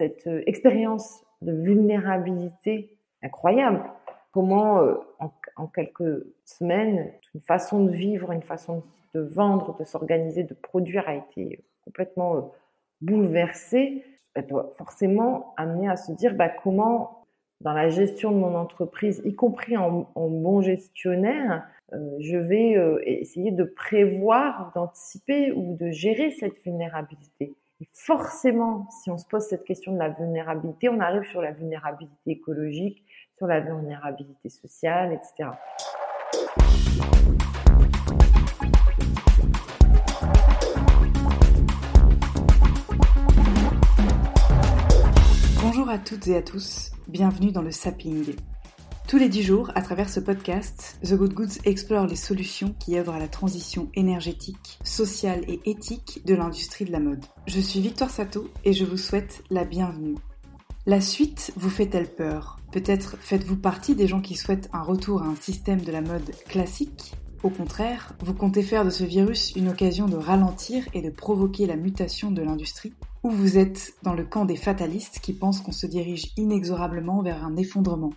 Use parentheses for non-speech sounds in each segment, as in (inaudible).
Cette euh, expérience de vulnérabilité incroyable, comment euh, en, quelques semaines, une façon de vivre, une façon de vendre, de s'organiser, de produire a été complètement euh, bouleversée, elle doit forcément amener à se dire bah, comment dans la gestion de mon entreprise, y compris en, bon gestionnaire, je vais essayer de prévoir, d'anticiper ou de gérer cette vulnérabilité. Et forcément, si on se pose cette question de la vulnérabilité, on arrive sur la vulnérabilité écologique, sur la vulnérabilité sociale, etc. Bonjour à toutes et à tous, bienvenue dans le Sapping. Tous les dix jours, à travers ce podcast, The Good Goods explore les solutions qui œuvrent à la transition énergétique, sociale et éthique de l'industrie de la mode. Je suis Victoire Sato et je vous souhaite la bienvenue. La suite vous fait-elle peur? Peut-être faites-vous partie des gens qui souhaitent un retour à un système de la mode classique? Au contraire, vous comptez faire de ce virus une occasion de ralentir et de provoquer la mutation de l'industrie? Ou vous êtes dans le camp des fatalistes qui pensent qu'on se dirige inexorablement vers un effondrement?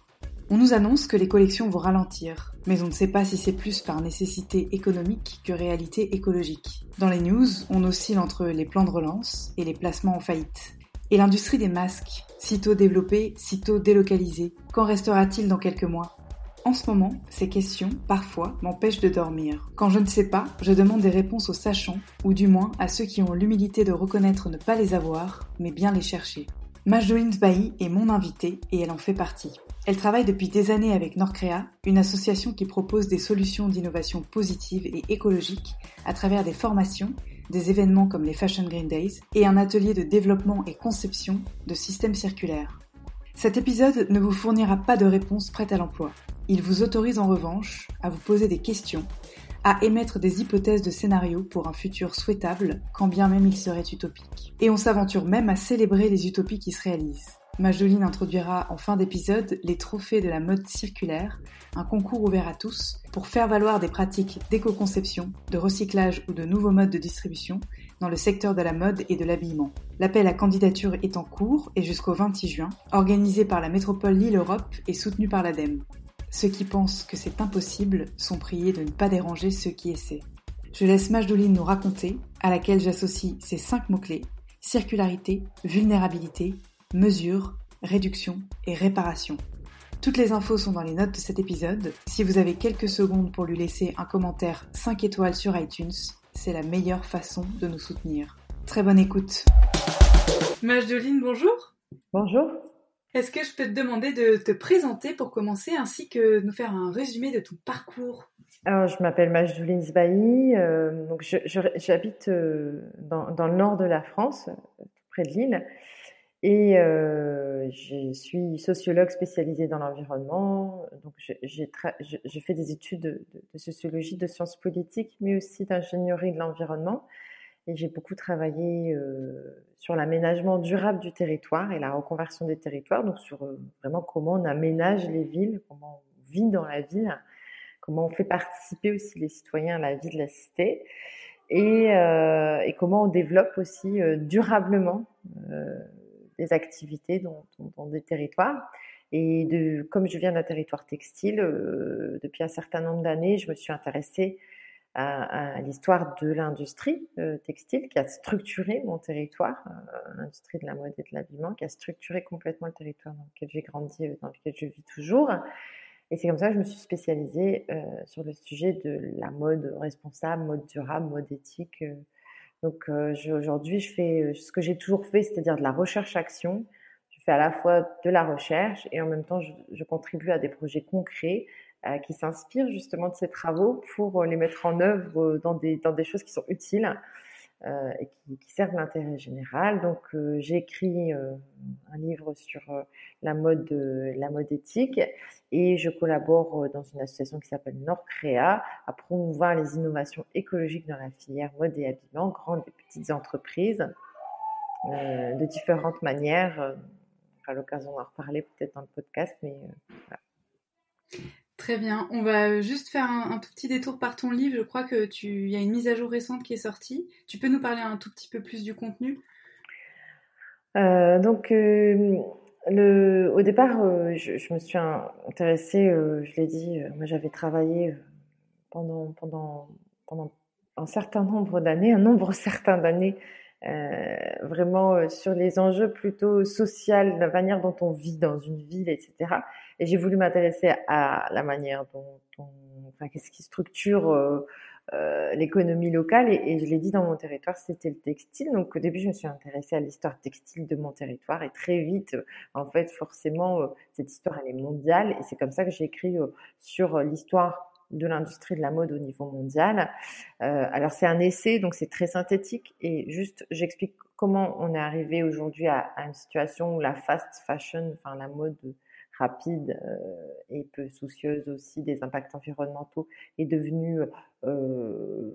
On nous annonce que les collections vont ralentir, mais on ne sait pas si c'est plus par nécessité économique que réalité écologique. Dans les news, on oscille entre les plans de relance et les placements en faillite. Et l'industrie des masques, sitôt développée, sitôt délocalisée, qu'en restera-t-il dans quelques mois? En ce moment, ces questions, parfois, m'empêchent de dormir. Quand je ne sais pas, je demande des réponses aux sachants, ou du moins à ceux qui ont l'humilité de reconnaître ne pas les avoir, mais bien les chercher. Majdoline Sbahi est mon invitée et elle en fait partie. Elle travaille depuis des années avec Norcrea, une association qui propose des solutions d'innovation positive et écologique à travers des formations, des événements comme les Fashion Green Days et un atelier de développement et conception de systèmes circulaires. Cet épisode ne vous fournira pas de réponse prête à l'emploi. Il vous autorise en revanche à vous poser des questions, à émettre des hypothèses de scénarios pour un futur souhaitable, quand bien même il serait utopique. Et on s'aventure même à célébrer les utopies qui se réalisent. Majoline introduira en fin d'épisode les trophées de la mode circulaire, un concours ouvert à tous pour faire valoir des pratiques d'éco-conception, de recyclage ou de nouveaux modes de distribution dans le secteur de la mode et de l'habillement. L'appel à candidature est en cours et jusqu'au 26 juin, organisé par la métropole Lille-Europe et soutenu par l'ADEME. Ceux qui pensent que c'est impossible sont priés de ne pas déranger ceux qui essaient. Je laisse Majdoline nous raconter, à laquelle j'associe ces cinq mots-clés circularité, vulnérabilité, mesure, réduction et réparation. Toutes les infos sont dans les notes de cet épisode. Si vous avez quelques secondes pour lui laisser un commentaire 5 étoiles sur iTunes, c'est la meilleure façon de nous soutenir. Très bonne écoute. Majdoline, bonjour. Bonjour. Est-ce que je peux te demander de te présenter pour commencer, ainsi que de nous faire un résumé de ton parcours? Alors, je m'appelle Majdoline Zbahi, euh, donc j'habite euh, dans, dans, le nord de la France, près de Lille, et euh, je suis sociologue spécialisée dans l'environnement. Donc, j'ai fait des études de, de, sociologie, de sciences politiques, mais aussi d'ingénierie de l'environnement. Et j'ai beaucoup travaillé euh, sur l'aménagement durable du territoire et la reconversion des territoires, donc sur euh, vraiment comment on aménage les villes, comment on vit dans la ville, comment on fait participer aussi les citoyens à la vie de la cité, et, euh, et comment on développe aussi euh, durablement des activités dans, des territoires. Et de, comme je viens d'un territoire textile, euh, depuis un certain nombre d'années, je me suis intéressée à, l'histoire de l'industrie euh, textile qui a structuré mon territoire, euh, l'industrie de la mode et de l'habillement, qui a structuré complètement le territoire dans lequel j'ai grandi, euh, dans lequel je vis toujours. Et c'est comme ça que je me suis spécialisée sur le sujet de la mode responsable, mode durable, mode éthique. Euh. Donc aujourd'hui, je fais ce que j'ai toujours fait, c'est-à-dire de la recherche-action. Je fais à la fois de la recherche et en même temps, je, contribue à des projets concrets euh, qui s'inspirent justement de ces travaux pour euh, les mettre en œuvre euh, dans des, dans des choses qui sont utiles et qui, qui, servent l'intérêt général. Donc j'ai écrit un livre sur la mode, la mode éthique et je collabore dans une association qui s'appelle Nordcrea à promouvoir les innovations écologiques dans la filière mode et habillement, grandes et petites entreprises, de différentes manières à l'occasion d'en reparler peut-être dans le podcast, mais euh, voilà. Très bien. On va juste faire un, tout petit détour par ton livre. Je crois que tu, il y a une mise à jour récente qui est sortie. Tu peux nous parler un tout petit peu plus du contenu? Euh, Donc, euh, au départ, je, me suis intéressée. je l'ai dit, moi j'avais travaillé pendant pendant pendant un certain nombre d'années, un nombre (laughs) certain d'années euh, vraiment euh, sur les enjeux plutôt sociaux, la manière dont on vit dans une ville, etc. Et j'ai voulu m'intéresser à la manière dont on, enfin, qu'est-ce qui structure euh, euh l'économie locale. Et, et je l'ai dit dans mon territoire, c'était le textile. Donc au début, je me suis intéressée à l'histoire textile de mon territoire. Et très vite, en fait, forcément, cette histoire, elle est mondiale. Et c'est comme ça que j'ai écrit sur l'histoire de l'industrie de la mode au niveau mondial. Euh, alors c'est un essai, donc c'est très synthétique et juste j'explique comment on est arrivé aujourd'hui à, une situation où la fast fashion, enfin la mode rapide euh, et peu soucieuse aussi des impacts environnementaux est devenue euh,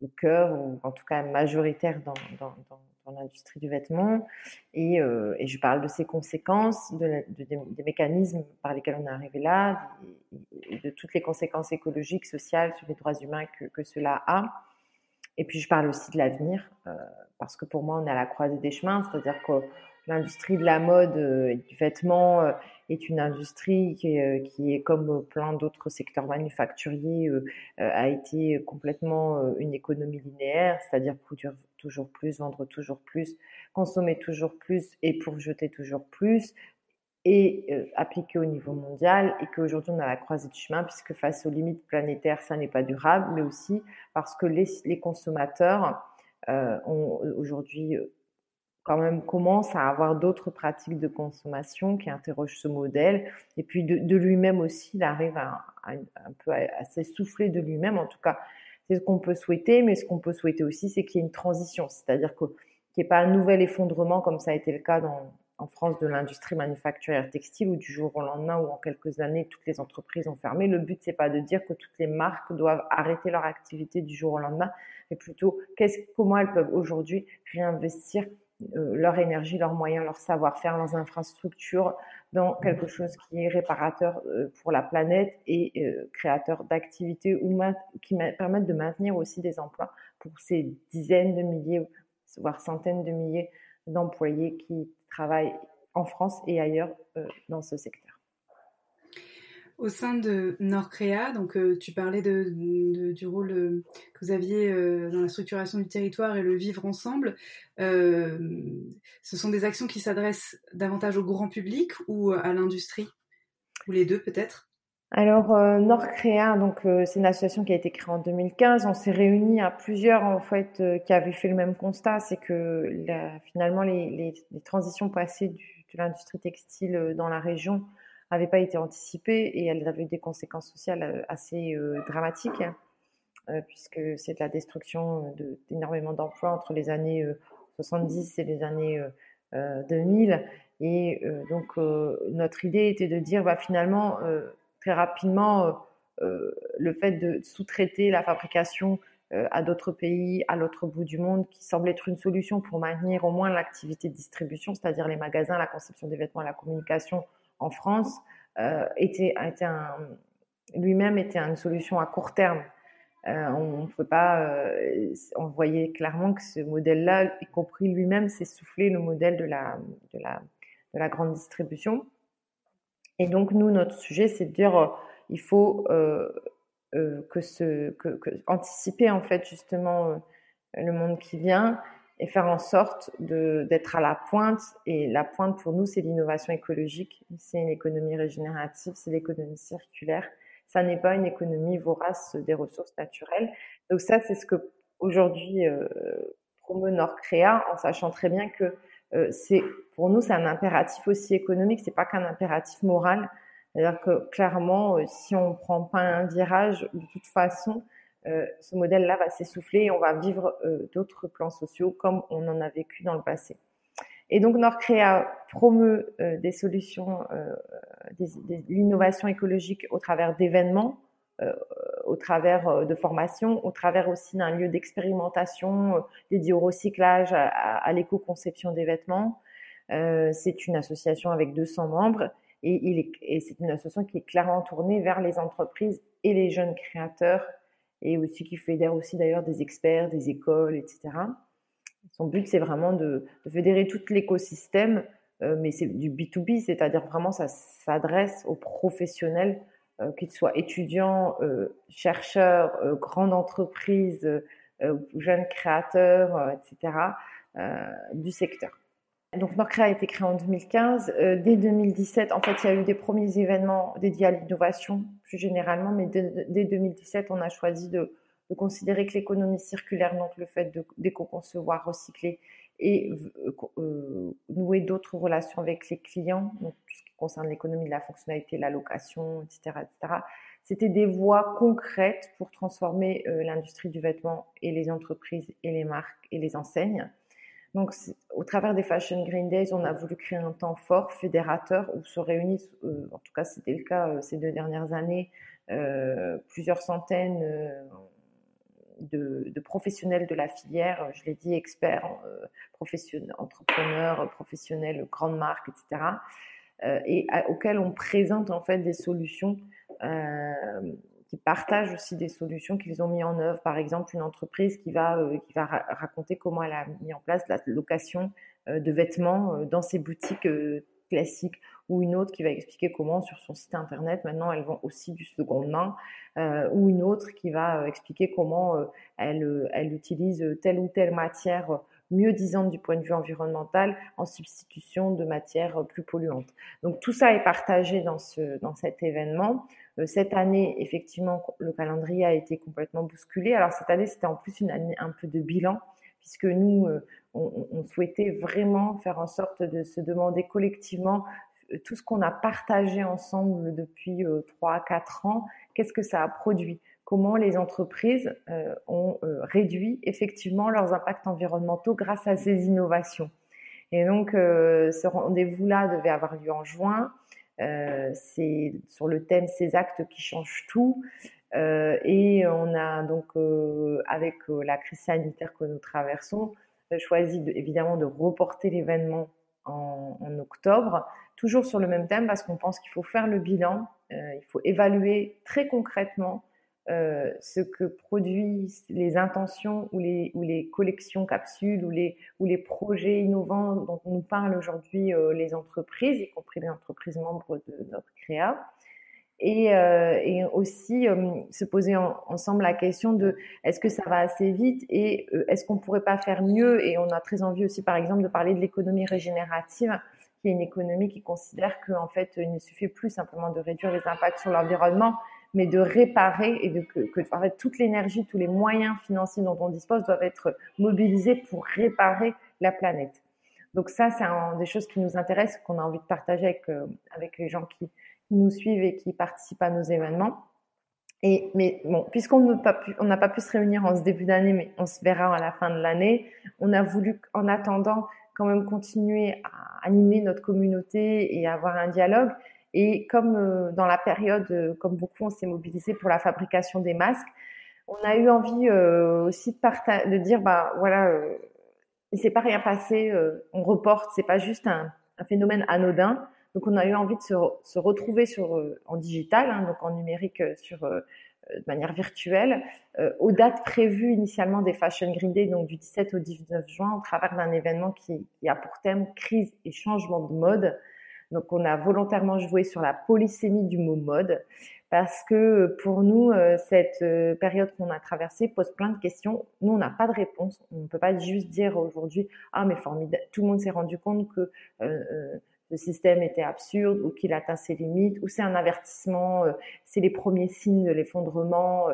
le cœur ou en tout cas majoritaire dans, l'industrie du vêtement et, euh, et, je parle de ses conséquences, de, des mécanismes par lesquels on est arrivé là, et, de toutes les conséquences écologiques, sociales sur les droits humains que, cela a. Et puis je parle aussi de l'avenir, parce que pour moi on est à la croisée des chemins, c'est-à-dire que l'industrie de la mode et du vêtement est une industrie qui est, qui est comme plein d'autres secteurs manufacturiers, a été complètement une économie linéaire, c'est-à-dire produire toujours plus, vendre toujours plus, consommer toujours plus et pour jeter toujours plus et euh, appliquer au niveau mondial et qu'aujourd'hui on a la croisée du chemin puisque face aux limites planétaires ça n'est pas durable mais aussi parce que les, consommateurs euh, ont aujourd'hui euh, quand même commencent à avoir d'autres pratiques de consommation qui interrogent ce modèle. Et puis de, lui-même aussi il arrive à, un peu à, s'essouffler de lui-même. En tout cas c'est ce qu'on peut souhaiter, mais ce qu'on peut souhaiter aussi, c'est qu'il y ait une transition, c'est-à-dire qu'il n'y ait pas un nouvel effondrement comme ça a été le cas en France de l'industrie manufacturière textile où du jour au lendemain ou en quelques années toutes les entreprises ont fermé. Le but c'est pas de dire que toutes les marques doivent arrêter leur activité du jour au lendemain, mais plutôt comment elles peuvent aujourd'hui réinvestir leur énergie, leurs moyens, leur savoir-faire, leurs infrastructures dans quelque chose qui est réparateur euh, pour la planète et euh, créateur d'activités ou qui permettent de maintenir aussi des emplois pour ces dizaines de milliers, voire centaines de milliers d'employés qui travaillent en France et ailleurs dans ce secteur. Au sein de Nordcrea, donc euh, tu parlais du rôle euh, que vous aviez euh, dans la structuration du territoire et le vivre ensemble. ce sont des actions qui s'adressent davantage au grand public ou à l'industrie? Ou les deux peut-être? Alors, Nordcrea, donc c'est une association qui a été créée en 2015. On s'est réunis à plusieurs en fait qui avaient fait le même constat, c'est que finalement les, transitions passées de l'industrie textile dans la région n'avaient pas été anticipées et elles avaient eu des conséquences sociales euh, assez euh, dramatiques, hein, euh, puisque c'est de la destruction d'énormément d'emplois entre les années 70 et les années 2000. Et donc, notre idée était de dire, bah, finalement, très rapidement, le fait de sous-traiter la fabrication à d'autres pays, à l'autre bout du monde, qui semble être une solution pour maintenir au moins l'activité de distribution, c'est-à-dire les magasins, la conception des vêtements, la communication en France euh, était, lui-même était une solution à court terme. Euh, on peut pas, euh, on voyait clairement que ce modèle-là, y compris lui-même, s'essoufflait le modèle de la, de la, de la grande distribution. Et donc nous, notre sujet, c'est de dire, euh, il faut anticiper en fait justement le monde qui vient et faire en sorte d'être à la pointe. Et la pointe pour nous, c'est l'innovation écologique, c'est une économie régénérative, c'est l'économie circulaire. Ça n'est pas une économie vorace des ressources naturelles. Donc ça, c'est ce que aujourd'hui euh, promeut Nordcrea, en sachant très bien que euh, pour nous, c'est un impératif aussi économique, c'est pas qu'un impératif moral. C'est-à-dire que clairement, euh, si on prend pas un virage, de toute façon, ce modèle-là va s'essouffler et on va vivre d'autres plans sociaux comme on en a vécu dans le passé. Et donc Nordcrea promeut des solutions, des, l'innovation écologique au travers d'événements, au travers de formations, au travers aussi d'un lieu d'expérimentation dédié au recyclage, à, à l'éco-conception des vêtements. c'est une association avec 200 membres et, et c'est une association qui est clairement tournée vers les entreprises et les jeunes créateurs et aussi qui fédère aussi d'ailleurs des experts, des écoles, etc. Son but, c'est vraiment de, fédérer tout l'écosystème, euh, mais c'est du B2B, c'est-à-dire vraiment ça s'adresse aux professionnels, euh, qu'ils soient étudiants, euh, chercheurs, grandes entreprises, jeunes créateurs, etc., du secteur. Donc Norcrea a été créé en 2015. Euh, dès 2017, en fait, il y a eu des premiers événements dédiés à l'innovation plus généralement, mais dès, 2017, on a choisi de, considérer que l'économie circulaire, donc le fait d'éco-concevoir, recycler et euh, euh, nouer d'autres relations avec les clients, donc tout ce qui concerne l'économie de la fonctionnalité, la location, etc., etc. C'était des voies concrètes pour transformer l'industrie du vêtement et les entreprises et les marques et les enseignes. Donc, au travers des Fashion Green Days, on a voulu créer un temps fort, fédérateur, où se réunissent, euh, en tout cas c'était le cas euh, ces deux dernières années, euh, plusieurs centaines de, professionnels de la filière, je l'ai dit, experts, professionnels, entrepreneurs, professionnels, grandes marques, etc., et auxquels on présente en fait des solutions partagent aussi des solutions qu'ils ont mis en œuvre. Par exemple, une entreprise qui va, euh, qui va raconter comment elle a mis en place la location euh, de vêtements euh, dans ses boutiques classiques ou une autre qui va expliquer comment sur son site internet maintenant elles vont aussi du second main ou une autre qui va expliquer comment elle, elle utilise telle ou telle matière mieux disante du point de vue environnemental en substitution de matières plus polluantes. Donc tout ça est partagé dans, ce, dans cet événement. Euh, cette année, effectivement, le calendrier a été complètement bousculé. Alors cette année, c'était en plus une année un peu de bilan, puisque nous, euh, on, souhaitait vraiment faire en sorte de se demander collectivement euh, tout ce qu'on a partagé ensemble depuis trois, 4 quatre ans, qu'est-ce que ça a produit? Comment les entreprises ont réduit effectivement leurs impacts environnementaux grâce à ces innovations. Et donc, ce rendez-vous-là devait avoir lieu en juin. Euh, c'est sur le thème ces actes qui changent tout. Euh, et on a donc, euh, avec la crise sanitaire que nous traversons, choisi évidemment de reporter l'événement en, en, octobre, toujours sur le même thème parce qu'on pense qu'il faut faire le bilan, il faut évaluer très concrètement euh, ce que produisent les intentions ou les, ou les collections capsules ou les, ou les projets innovants dont on nous parle aujourd'hui euh, les entreprises, y compris les entreprises membres de notre créa. Et, euh, et aussi se poser ensemble la question de est-ce que ça va assez vite et est-ce qu'on pourrait pas faire mieux? Et on a très envie aussi, par exemple, de parler de l'économie régénérative, qui est une économie qui considère qu'en fait, il ne suffit plus simplement de réduire les impacts sur l'environnement, mais de réparer et de que, que en fait, toute l'énergie, tous les moyens financiers dont on dispose doivent être mobilisés pour réparer la planète. Donc ça, c'est des choses qui nous intéressent, qu'on a envie de partager avec, euh, avec les gens qui, nous suivent et qui participent à nos événements. Et, mais bon, puisqu'on n'a pas, pu, on pas pu se réunir en ce début d'année, mais on se verra à la fin de l'année, on a voulu, en attendant, quand même continuer à animer notre communauté et avoir un dialogue. Et comme euh, dans la période, euh, comme beaucoup, on s'est mobilisé pour la fabrication des masques, on a eu envie euh, aussi de, dire, bah voilà, il s'est pas rien passé, on reporte, c'est pas juste un, phénomène anodin. Donc on a eu envie de se, retrouver en digital, hein, donc en numérique, sur de manière virtuelle, aux dates prévues initialement des Fashion Green Day, donc du 17 au 19 juin, au travers d'un événement qui, a pour thème crise et changement de mode. Donc on a volontairement joué sur la polysémie du mot mode parce que pour nous, euh, cette euh, période qu'on a traversée pose plein de questions. Nous, on n'a pas de réponse. On ne peut pas juste dire aujourd'hui, ah mais formidable, tout le monde s'est rendu compte que euh, le système était absurde ou qu'il atteint ses limites, ou c'est un avertissement, c'est les premiers signes de l'effondrement.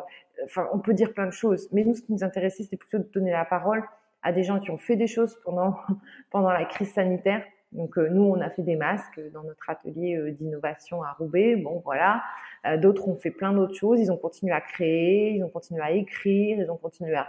Enfin, on peut dire plein de choses. Mais nous, ce qui nous intéressait, c'était plutôt de donner la parole à des gens qui ont fait des choses pendant (laughs) la crise sanitaire Donc nous, on a fait des masques dans notre atelier d'innovation à Roubaix. Bon, voilà. D'autres ont fait plein d'autres choses. Ils ont continué à créer, ils ont continué à écrire, ils ont continué à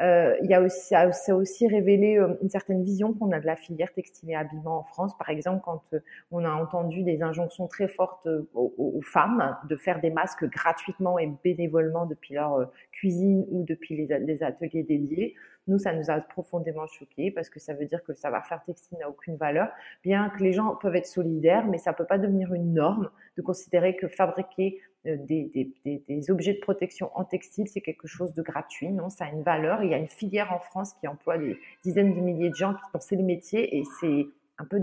euh, il y a aussi, ça, a aussi révélé euh, une certaine vision qu'on a de la filière textile et habillement en France. Par exemple, quand euh, on a entendu des injonctions très fortes aux, femmes de faire des masques gratuitement et bénévolement depuis leur cuisine ou depuis les, ateliers dédiés. Nous, ça nous a profondément choqués parce que ça veut dire que le savoir-faire textile n'a aucune valeur, bien que les gens peuvent être solidaires, mais ça peut pas devenir une norme de considérer que fabriquer euh, des, objets de protection en textile, c'est quelque chose de gratuit. Non, ça a une valeur. Il y a une filière en France qui emploie des dizaines de milliers de gens qui pensent le métier et c'est un peu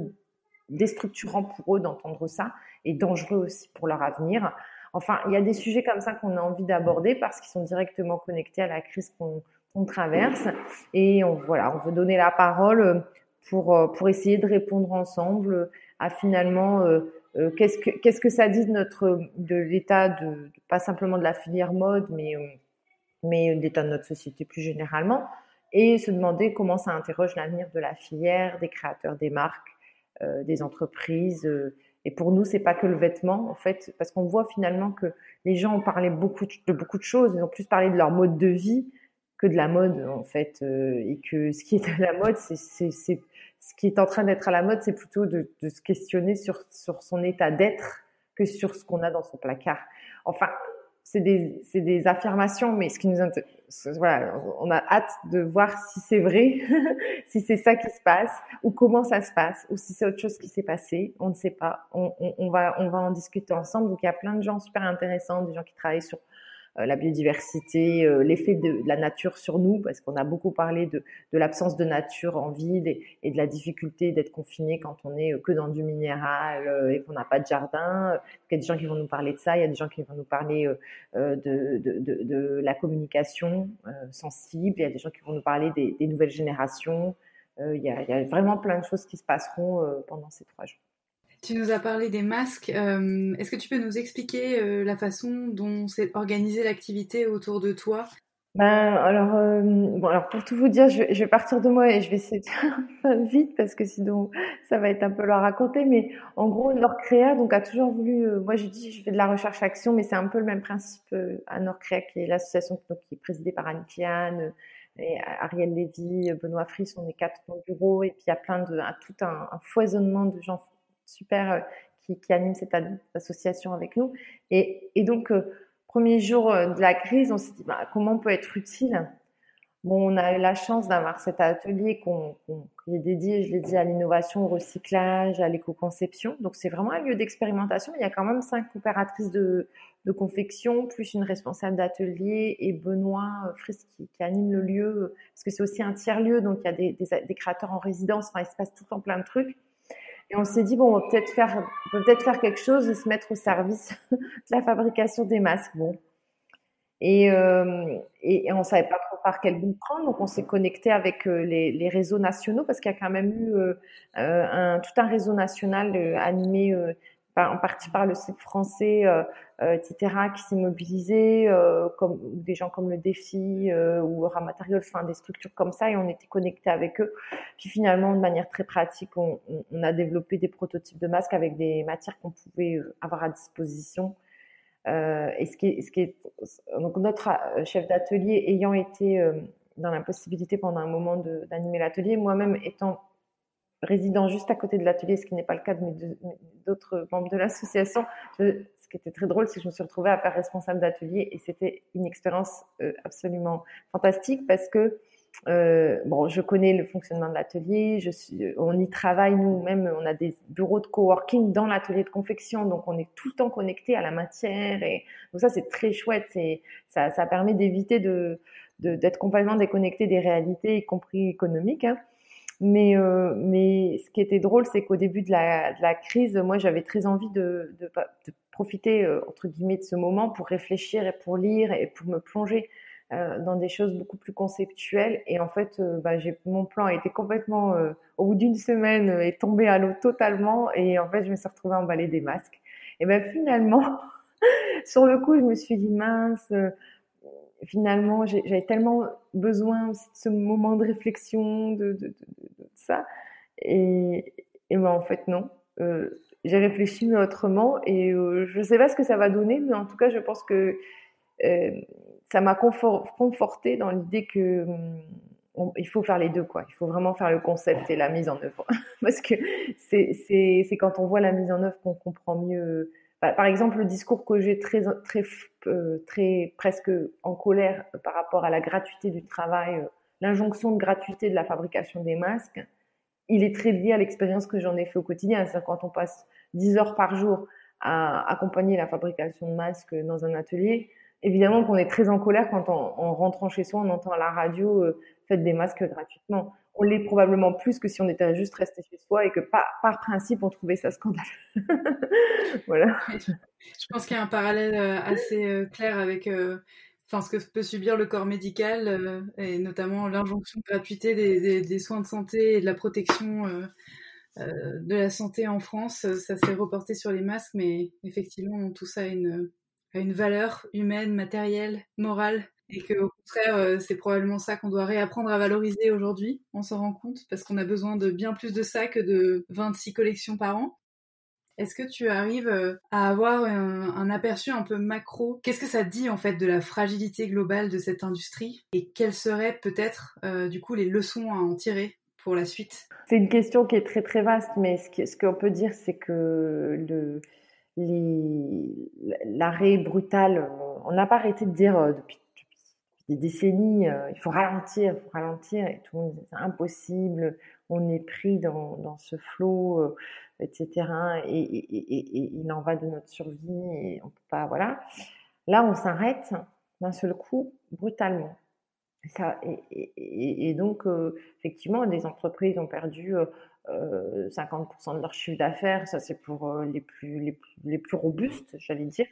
déstructurant pour eux d'entendre ça et dangereux aussi pour leur avenir. Enfin, il y a des sujets comme ça qu'on a envie d'aborder parce qu'ils sont directement connectés à la crise qu'on traverse. Et on, voilà, on veut donner la parole pour, euh, pour essayer de répondre ensemble à finalement euh, euh, qu'est-ce que que ça dit de notre de l'état de, pas simplement de la filière mode mais euh, mais l'état de notre société plus généralement et se demander comment ça interroge l'avenir de la filière des créateurs des marques euh, des entreprises et pour nous c'est pas que le vêtement en fait parce qu'on voit finalement que les gens ont parlé beaucoup de, beaucoup de choses ils ont plus parlé de leur mode de vie que de la mode en fait et que ce qui est à la mode c'est c'est ce qui est en train d'être à la mode, c'est plutôt de, de, se questionner sur, sur son état d'être que sur ce qu'on a dans son placard. Enfin, c'est des, des, affirmations, mais ce qui nous voilà, on a hâte de voir si c'est vrai, (laughs) si c'est ça qui se passe, ou comment ça se passe, ou si c'est autre chose qui s'est passé, on ne sait pas. On, on, on, va, on va en discuter ensemble. Donc il y a plein de gens super intéressants, des gens qui travaillent sur euh, la biodiversité, euh, l'effet de, la nature sur nous, parce qu'on a beaucoup parlé de, l'absence de nature en ville et, de la difficulté d'être confiné quand on est que dans du minéral euh, et qu'on n'a pas de jardin. Il y a des gens qui vont nous parler de ça, il y a des gens qui vont nous parler de, la communication sensible, il y a des gens qui vont nous parler des, nouvelles générations. il y, a, vraiment plein de choses qui se passeront pendant ces trois jours. Tu nous as parlé des masques. Euh, est-ce que tu peux nous expliquer euh, la façon dont s'est organisée l'activité autour de toi? Ben, alors, euh, bon, alors pour tout vous dire, je, vais partir de moi et je vais essayer de faire vite parce que sinon ça va être un peu leur raconter. Mais en gros, Nordcrea donc a toujours voulu. moi, j'ai dit, je fais de la recherche action, mais c'est un peu le même principe à Nordcrea, qui est l'association qui est présidée par Anne Kian, Ariel Lévy, Benoît Fries. On est quatre dans le bureau et puis il y a plein de tout un foisonnement de gens super euh, qui, anime cette association avec nous. Et, donc, euh, premier jour euh, de la crise, on s'est dit bah, comment on peut être utile? Bon, on a eu la chance d'avoir cet atelier qu'on, qui est dédié, je l'ai dit, à l'innovation, au recyclage, à l'éco-conception. Donc, c'est vraiment un lieu d'expérimentation. Il y a quand même cinq opératrices de, confection, plus une responsable d'atelier et Benoît Fris qui, anime le lieu, parce que c'est aussi un tiers-lieu, donc il y a des, créateurs en résidence, enfin, il se passe tout le temps plein de trucs. Et on s'est dit, bon, on peut-être faire, peut-être faire quelque chose et se mettre au service (laughs) de la fabrication des masques. Euh, et, on savait pas trop par quel bout prendre, donc on s'est connecté avec euh, les, réseaux nationaux parce qu'il y a quand même eu euh, tout un réseau national euh, en partie par le site français, euh, euh, etc., qui s'est mobilisé, euh, comme des gens comme le Défi ou Ramaterial, enfin des structures comme ça, et on était connectés avec eux. Puis finalement, de manière très pratique, on, a développé des prototypes de masques avec des matières qu'on pouvait avoir à disposition. et ce qui est, donc notre chef d'atelier ayant été dans l'impossibilité pendant un moment d'animer l'atelier, moi-même étant résidant juste à côté de l'atelier, ce qui n'est pas le cas de d'autres membres de l'association. Ce qui était très drôle, c'est que je me suis retrouvée à faire responsable d'atelier et c'était une expérience euh, absolument fantastique parce que euh, bon, je connais le fonctionnement de l'atelier, suis, on y travaille nous-mêmes, on a des bureaux de coworking dans l'atelier de confection, donc on est tout le temps connecté à la matière et donc ça c'est très chouette, c'est ça, ça permet d'éviter de d'être complètement déconnecté des réalités, y compris économiques. Hein. Mais, euh, mais ce qui était drôle, c'est qu'au début de la, de la, crise, moi, j'avais très envie de, de, de profiter, euh, entre guillemets, de ce moment pour réfléchir et pour lire et pour me plonger euh, dans des choses beaucoup plus conceptuelles. Et en fait, euh, bah, mon plan a été complètement, euh, au bout d'une semaine, est tombé à l'eau totalement. Et en fait, je me suis retrouvée à emballer des masques. Et ben finalement, (laughs) sur le coup, je me suis dit, mince finalement, j'avais tellement besoin de ce moment de réflexion, de, ça. Et, Et ben en fait non. j'ai réfléchi autrement et je ne sais pas ce que ça va donner, mais en tout cas je pense que ça m'a conforté dans l'idée que hum, il faut faire les deux quoi. Il faut vraiment faire le concept et la mise en œuvre (laughs) parce que c'est quand on voit la mise en œuvre qu'on comprend mieux. Bah, par exemple, le discours que j'ai très très euh, très presque en colère par rapport à la gratuité du travail, euh, l'injonction de gratuité de la fabrication des masques, il est très lié à l'expérience que j'en ai fait au quotidien. C'est-à-dire quand on passe 10 heures par jour à accompagner la fabrication de masques dans un atelier, évidemment qu'on est très en colère quand en, rentrant chez soi, on entend à la radio euh, faites des masques gratuitement. On l'est probablement plus que si on était juste resté chez soi et que par, principe on trouvait ça scandaleux. (laughs) voilà. Je pense qu'il y a un parallèle euh, assez euh, clair avec enfin, ce que peut subir le corps médical et notamment l'injonction de gratuité des, soins de santé et de la protection de la santé en France. Ça s'est reporté sur les masques, mais effectivement tout ça a une une valeur humaine, matérielle, morale, et qu'au contraire, euh, c'est probablement ça qu'on doit réapprendre à valoriser aujourd'hui, on s'en rend compte, parce qu'on a besoin de bien plus de ça que de 26 collections par an. Est-ce que tu arrives euh, à avoir un, aperçu un peu macro? Qu'est-ce que ça dit en fait de la fragilité globale de cette industrie? Et quelles seraient peut-être euh, du coup les leçons à en tirer pour la suite? C'est une question qui est très très vaste, mais ce qu'on peut dire, c'est que le, l'arrêt brutal, on n'a pas arrêté de dire euh, depuis, des décennies, euh, il faut ralentir, il faut ralentir, et tout le monde c'est impossible, on est pris dans, dans ce flot, euh, etc. Et, il en va de notre survie, et on peut pas, voilà. Là, on s'arrête d'un seul coup, brutalement. Ça, et, donc, effectivement, des entreprises ont perdu 50% euh, de leur chiffre d'affaires, ça c'est pour euh, les plus, les plus, robustes, j'allais dire.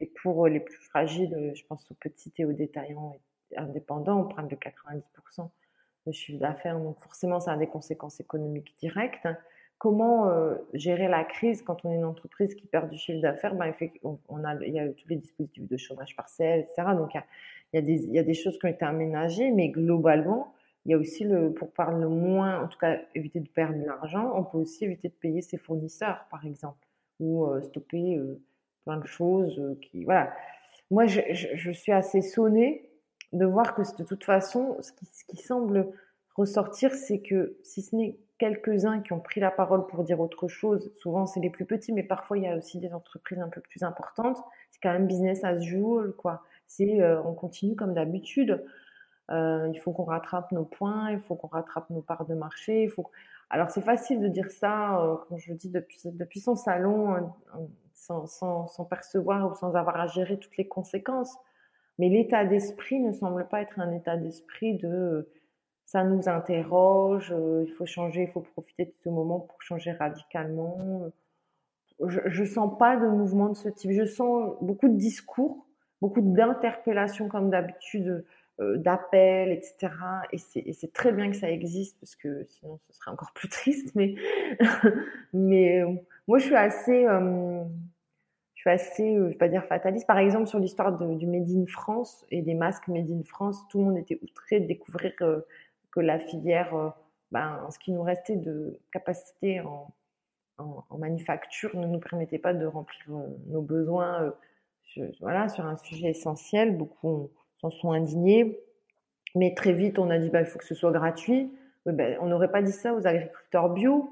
Et pour euh, les plus fragiles, je pense aux petits et aux détaillants indépendants, on prend de 90% de chiffre d'affaires. Donc forcément, ça a des conséquences économiques directes. Comment gérer la crise quand on est une entreprise qui perd du chiffre d'affaires? Ben, a, Il y a tous les dispositifs de chômage partiel, etc. Donc y il y a des choses qui ont été aménagées, mais globalement, il y a aussi le, pour parler le moins, en tout cas éviter de perdre de l'argent, on peut aussi éviter de payer ses fournisseurs, par exemple, ou euh, stopper euh, plein de choses euh, qui, voilà. Moi, je, je, suis assez sonnée de voir que de toute façon, ce qui, ce qui semble ressortir, c'est que si ce n'est quelques-uns qui ont pris la parole pour dire autre chose, souvent c'est les plus petits, mais parfois il y a aussi des entreprises un peu plus importantes, c'est quand même business as usual, quoi. C'est, on continue comme d'habitude. Euh, il faut qu'on rattrape nos points, il faut qu'on rattrape nos parts de marché. Il faut... Alors c'est facile de dire ça, euh, comme je le dis, depuis, depuis son salon, hein, sans, sans, sans, percevoir ou sans avoir à gérer toutes les conséquences. Mais l'état d'esprit ne semble pas être un état d'esprit de ça nous interroge, euh, il faut changer, il faut profiter de ce moment pour changer radicalement. Je ne sens pas de mouvement de ce type. Je sens beaucoup de discours, beaucoup d'interpellations comme d'habitude euh, d'appels, etc. Et c'est très bien que ça existe parce que sinon ce serait encore plus triste. Mais, (laughs) euh, moi, je suis assez, euh, je suis assez, vais pas dire fataliste. Par exemple, sur l'histoire du Made in France et des masques Made in France, tout le monde était outré de découvrir que la filière, ben, ce qui nous restait de capacité en, en, manufacture ne nous permettait pas de remplir nos besoins. voilà, sur un sujet essentiel, beaucoup s'en sont indignés. Mais très vite, on a dit bah, il faut que ce soit gratuit. Ben, on n'aurait pas dit ça aux agriculteurs bio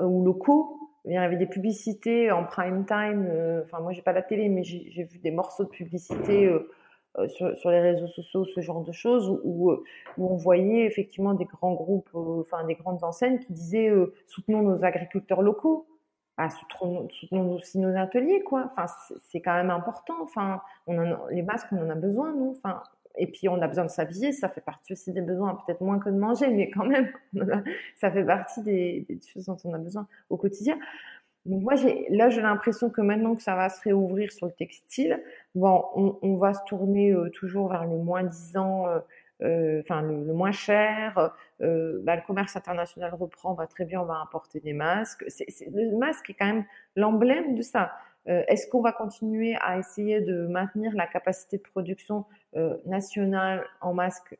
euh, ou locaux. Il y avait des publicités en prime time. Euh, enfin, moi, j'ai pas la télé, mais j'ai vu des morceaux de publicité euh, sur, les réseaux sociaux, ce genre de choses, où, où, on voyait effectivement des grands groupes, enfin des grandes enseignes qui disaient soutenons nos agriculteurs locaux. Ah, soutenons, aussi nos ateliers, quoi. Enfin, c'est quand même important. Enfin, les masques, on en a besoin, nous. Enfin, et puis on a besoin de s'habiller, ça fait partie aussi des besoins, peut-être moins que de manger, mais quand même, (laughs) ça fait partie des, choses dont on a besoin au quotidien. Donc moi, là, j'ai l'impression que maintenant que ça va se réouvrir sur le textile, bon, on, va se tourner euh, toujours vers le moins disant. Euh, enfin le, moins cher. Euh, bah, le commerce international reprend, va très bien, on va importer des masques. C'est, le masque est quand même l'emblème de ça. Euh, est-ce qu'on va continuer à essayer de maintenir la capacité de production nationale en masques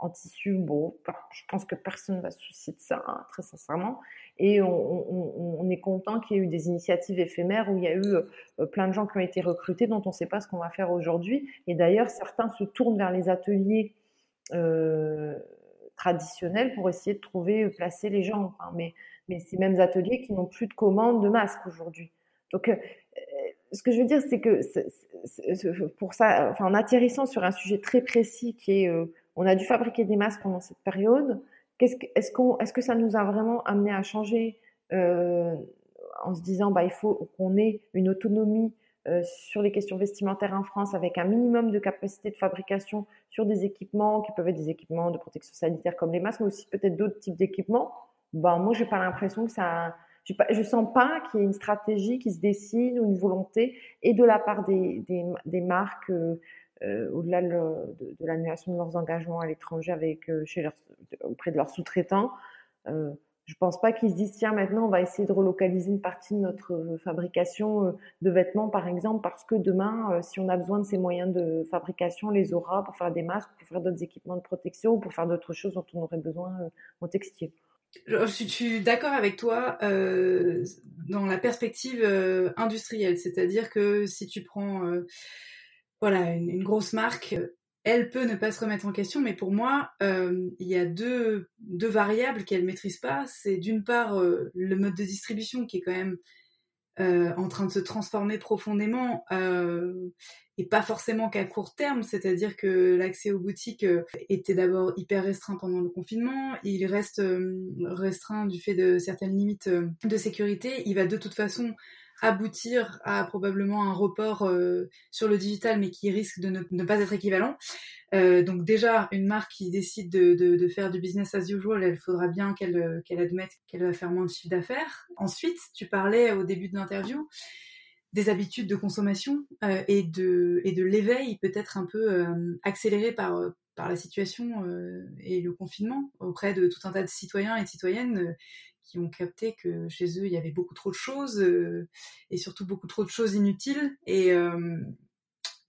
en tissu, bon, je pense que personne ne va se soucier de ça, hein, très sincèrement. Et on, est content qu'il y ait eu des initiatives éphémères où il y a eu euh, plein de gens qui ont été recrutés dont on ne sait pas ce qu'on va faire aujourd'hui. Et d'ailleurs, certains se tournent vers les ateliers euh, traditionnels pour essayer de trouver, euh, placer les gens. mais, mais ces mêmes ateliers qui n'ont plus de commandes de masques aujourd'hui. Donc, ce que je veux dire, c'est que pour ça, en atterrissant sur un sujet très précis qui est on a dû fabriquer des masques pendant cette période. Est-ce est que ça nous a vraiment amené à changer euh, en se disant bah, il faut qu'on ait une autonomie euh, sur les questions vestimentaires en France avec un minimum de capacité de fabrication sur des équipements qui peuvent être des équipements de protection sanitaire comme les masques, mais aussi peut-être d'autres types d'équipements. Bah, moi, j'ai pas l'impression que ça. Je sens pas qu'il y ait une stratégie qui se dessine ou une volonté, et de la part des, marques, euh, euh, au-delà de, l'annulation de leurs engagements à l'étranger auprès de leurs sous-traitants. Euh, je pense pas qu'ils se disent tiens maintenant on va essayer de relocaliser une partie de notre fabrication de vêtements par exemple parce que demain si on a besoin de ces moyens de fabrication on les aura pour faire des masques, pour faire d'autres équipements de protection ou pour faire d'autres choses dont on aurait besoin en textile. Je suis d'accord avec toi euh, dans la perspective industrielle, c'est-à-dire que si tu prends voilà, une, grosse marque, euh, elle peut ne pas se remettre en question, mais pour moi, euh, il y a deux, variables qu'elle maîtrise pas. C'est d'une part euh, le mode de distribution qui est quand même en train de se transformer profondément et pas forcément qu'à court terme, c'est-à-dire que l'accès aux boutiques était d'abord hyper restreint pendant le confinement, il reste restreint du fait de certaines limites de sécurité, il va de toute façon aboutir à probablement un report euh, sur le digital, mais qui risque de ne, pas être équivalent. Euh, donc déjà, une marque qui décide de, faire du business as usual, elle faudra bien qu'elle qu'elle admette qu'elle va faire moins de chiffre d'affaires. Ensuite, tu parlais au début de l'interview des habitudes de consommation euh, et de, et de l'éveil peut-être un peu accéléré par, par la situation et le confinement auprès de tout un tas de citoyens et de citoyennes qui ont capté que chez eux, il y avait beaucoup trop de choses, euh, et surtout beaucoup trop de choses inutiles, et, euh,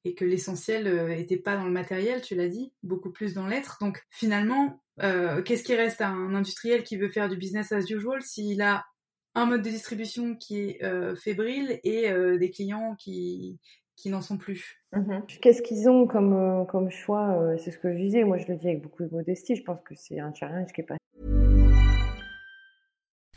et que l'essentiel n'était euh, pas dans le matériel, tu l'as dit, beaucoup plus dans l'être. Donc finalement, qu'est-ce qui reste à un industriel qui veut faire du business as usual s'il a un mode de distribution qui est fébrile et des clients qui, qui n'en sont plus? Mhm. Qu'est-ce qu'ils ont comme, comme choix C'est ce que je disais, moi je le dis avec beaucoup de modestie, je pense que c'est un challenge qui est pas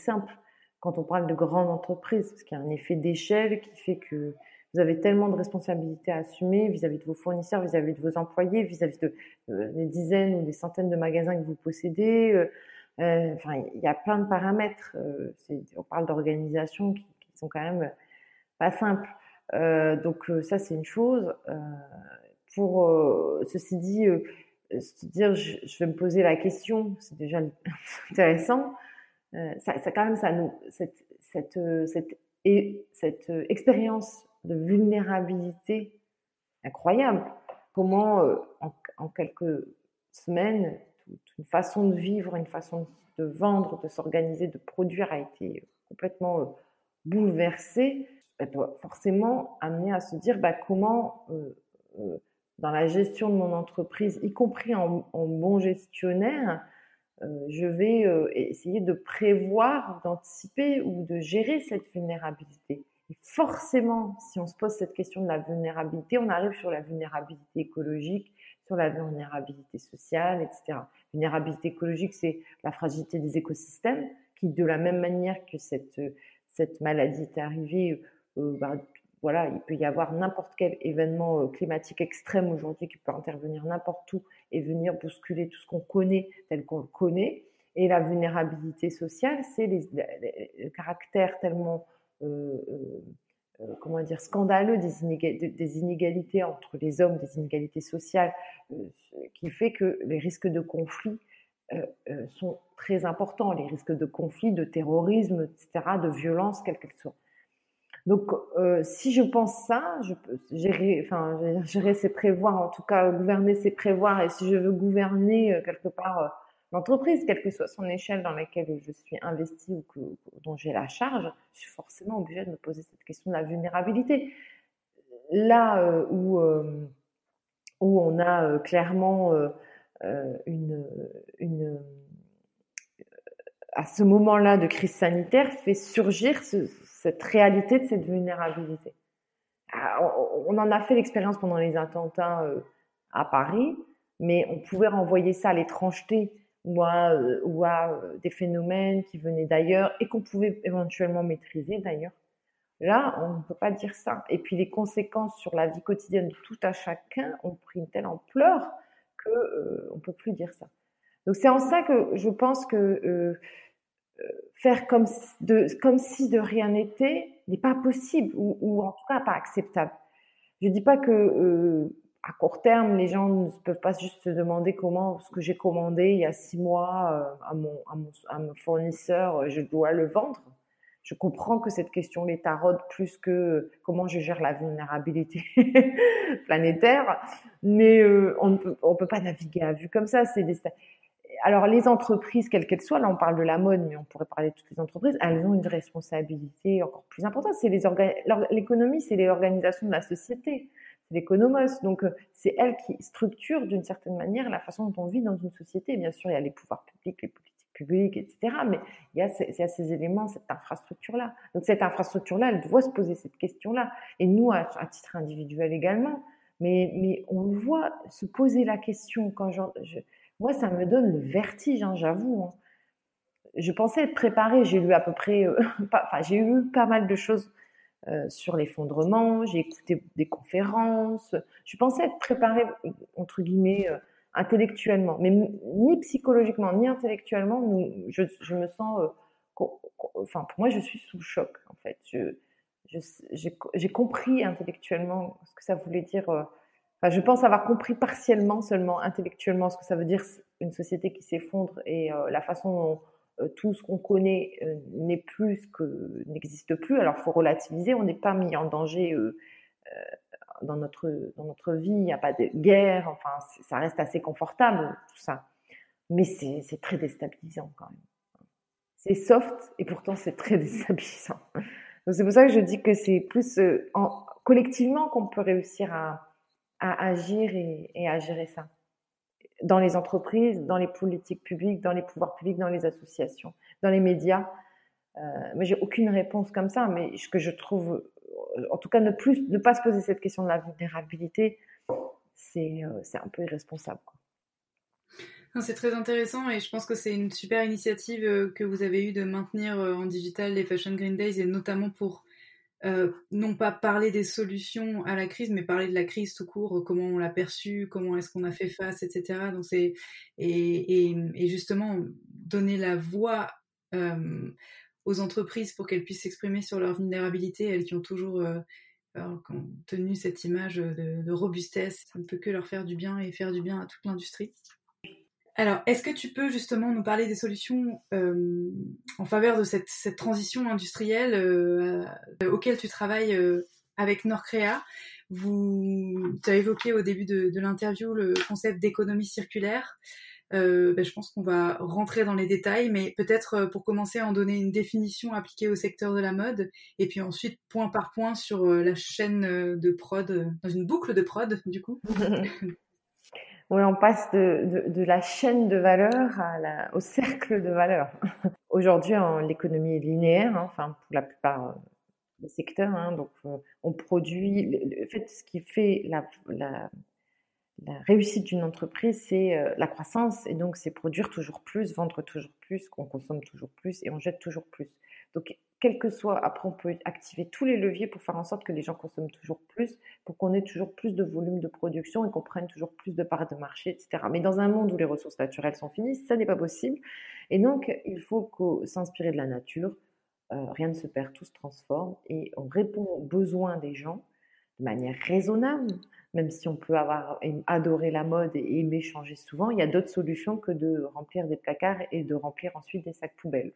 Simple quand on parle de grandes entreprises parce qu'il y a un effet d'échelle qui fait que vous avez tellement de responsabilités à assumer vis-à-vis de vos fournisseurs, vis-à-vis de vos employés, vis-à-vis de euh, des dizaines ou des centaines de magasins que vous possédez. Euh, euh, enfin, il y a plein de paramètres. on parle d'organisations qui, qui, sont quand même pas simples. donc ça, c'est une chose pour ceci dit, se dire je, vais me poser la question, c'est déjà (laughs) intéressant. Euh, ça, ça, quand même, ça nous, cette, cette, cette, et, cette expérience de vulnérabilité incroyable. Comment, en, quelques semaines, toute une façon de vivre, une façon de vendre, de s'organiser, de produire a été complètement bouleversée. Doit forcément amener à se dire bah, comment dans la gestion de mon entreprise, y compris en, bon gestionnaire, euh, je vais euh, essayer de prévoir, d'anticiper ou de gérer cette vulnérabilité. Forcément, si on se pose cette question de la vulnérabilité, on arrive sur la vulnérabilité écologique, sur la vulnérabilité sociale, etc. Vulnérabilité écologique, c'est la fragilité des écosystèmes, qui de la même manière que cette, cette maladie est arrivée, euh, bah, voilà, il peut y avoir n'importe quel événement euh, climatique extrême aujourd'hui qui peut intervenir n'importe où et venir bousculer tout ce qu'on connaît tel qu'on le connaît. Et la vulnérabilité sociale, c'est le caractère tellement euh, comment dire, scandaleux des, inégalités, entre les hommes, des inégalités sociales, qui fait que les risques de conflit sont très importants, les risques de conflit, de terrorisme, etc., de violence, quelle qu'elle soit. Donc, si je pense ça, je peux gérer, enfin, gérer, c'est prévoir, en tout cas, gouverner, c'est prévoir. Et si je veux gouverner quelque part l'entreprise, quelle que soit son échelle dans laquelle je suis investie ou dont j'ai la charge, je suis forcément obligée de me poser cette question de la vulnérabilité. Là euh, où, euh, où on a euh, clairement une, une à ce moment-là de crise sanitaire fait surgir cette réalité de cette vulnérabilité. Ah, on en a fait l'expérience pendant les attentats à Paris, mais on pouvait renvoyer ça à l'étrangeté ou à, euh, ou à euh, des phénomènes qui venaient d'ailleurs et qu'on pouvait éventuellement maîtriser d'ailleurs. Là, on ne peut pas dire ça. Et puis les conséquences sur la vie quotidienne de tout à chacun ont pris une telle ampleur que euh, on peut plus dire ça. Donc c'est en ça que je pense que euh, faire comme, de, comme si de rien n'était n'est pas possible ou, en tout cas pas acceptable. Je dis pas que à court terme, les gens ne peuvent pas juste se demander comment ce que j'ai commandé il y a six mois euh, à, mon, à, mon, fournisseur, euh, je dois le vendre. Je comprends que cette question les taraude plus que comment je gère la vulnérabilité (laughs) planétaire, mais euh, on ne peut, peut pas naviguer à vue comme ça. C'est. Alors les entreprises, quelles qu'elles soient, là on parle de la mode, mais on pourrait parler de toutes les entreprises, elles ont une responsabilité encore plus importante. C'est les l'économie, c'est l'organisation de la société l'économos. Donc, euh, c'est elle qui structure d'une certaine manière la façon dont on vit dans une société. Bien sûr, il y a les pouvoirs publics, les politiques publiques, etc. Mais il y a ces, éléments, cette infrastructure-là. Donc, cette infrastructure-là, elle doit se poser cette question-là. Et nous, à, titre individuel également. Mais, mais on voit se poser la question quand je, moi, ça me donne le vertige, hein, j'avoue. Hein. Je pensais être préparée. J'ai lu à peu près, euh, (laughs) enfin, j'ai eu pas mal de choses euh, sur l'effondrement, j'ai écouté des conférences. Je pensais être préparée, entre guillemets, euh, intellectuellement, mais ni psychologiquement, ni intellectuellement, je, me sens. Enfin, pour moi, je suis sous choc, en fait. J'ai compris intellectuellement ce que ça voulait dire. Je pense avoir compris partiellement seulement intellectuellement ce que ça veut dire une société qui s'effondre et la façon dont euh, tout ce qu'on connaît euh, n'est plus que n'existe plus. Alors, faut relativiser. On n'est pas mis en danger euh, dans notre dans notre vie. Il n'y a pas de guerre. Enfin, ça reste assez confortable tout ça. Mais c'est très déstabilisant quand même. C'est soft et pourtant c'est très (laughs) déstabilisant. C'est pour ça que je dis que c'est plus en, collectivement qu'on peut réussir à, à agir et, et à gérer ça dans les entreprises, dans les politiques publiques, dans les pouvoirs publics, dans les associations, dans les médias. Euh, mais j'ai aucune réponse comme ça. Mais ce que je trouve, en tout cas, ne pas se poser cette question de la vulnérabilité, c'est euh, un peu irresponsable. C'est très intéressant et je pense que c'est une super initiative euh, que vous avez eue de maintenir euh, en digital les Fashion Green Days et notamment pour euh, non pas parler des solutions à la crise, mais parler de la crise tout court, comment on l'a perçue, comment est-ce qu'on a fait face, etc. Donc c'est et, justement donner la voix euh, aux entreprises pour qu'elles puissent s'exprimer sur leur vulnérabilité, elles qui ont toujours euh, tenu cette image de, de robustesse, ça ne peut que leur faire du bien et faire du bien à toute l'industrie. Alors, est-ce que tu peux justement nous parler des solutions euh, en faveur de cette, transition industrielle euh, auquel tu travailles euh, avec Norcrea? Tu as évoqué au début de, l'interview le concept d'économie circulaire. Ben, je pense qu'on va rentrer dans les détails, mais peut-être pour commencer à en donner une définition appliquée au secteur de la mode, et puis ensuite point par point sur la chaîne de prod, dans une boucle de prod du coup. (laughs) On passe de, de, la chaîne de valeur au cercle de valeur. (laughs) Aujourd'hui, l'économie est linéaire, hein, enfin pour la plupart euh, des secteurs. Hein, donc, euh, on produit. Le, fait, ce qui fait la, la, la réussite d'une entreprise, c'est euh, la croissance, et donc c'est produire toujours plus, vendre toujours plus, qu'on consomme toujours plus et on jette toujours plus. Donc, quel que soit, après, on peut activer tous les leviers pour faire en sorte que les gens consomment toujours plus, pour qu'on ait toujours plus de volume de production et qu'on prenne toujours plus de parts de marché, etc. Mais dans un monde où les ressources naturelles sont finies, ça n'est pas possible. Et donc, il faut s'inspirer de la nature, rien ne se perd, tout se transforme et on répond aux besoins des gens manière raisonnable, même si on peut avoir adoré la mode et aimer changer souvent, il y a d'autres solutions que de remplir des placards et de remplir ensuite des sacs poubelles.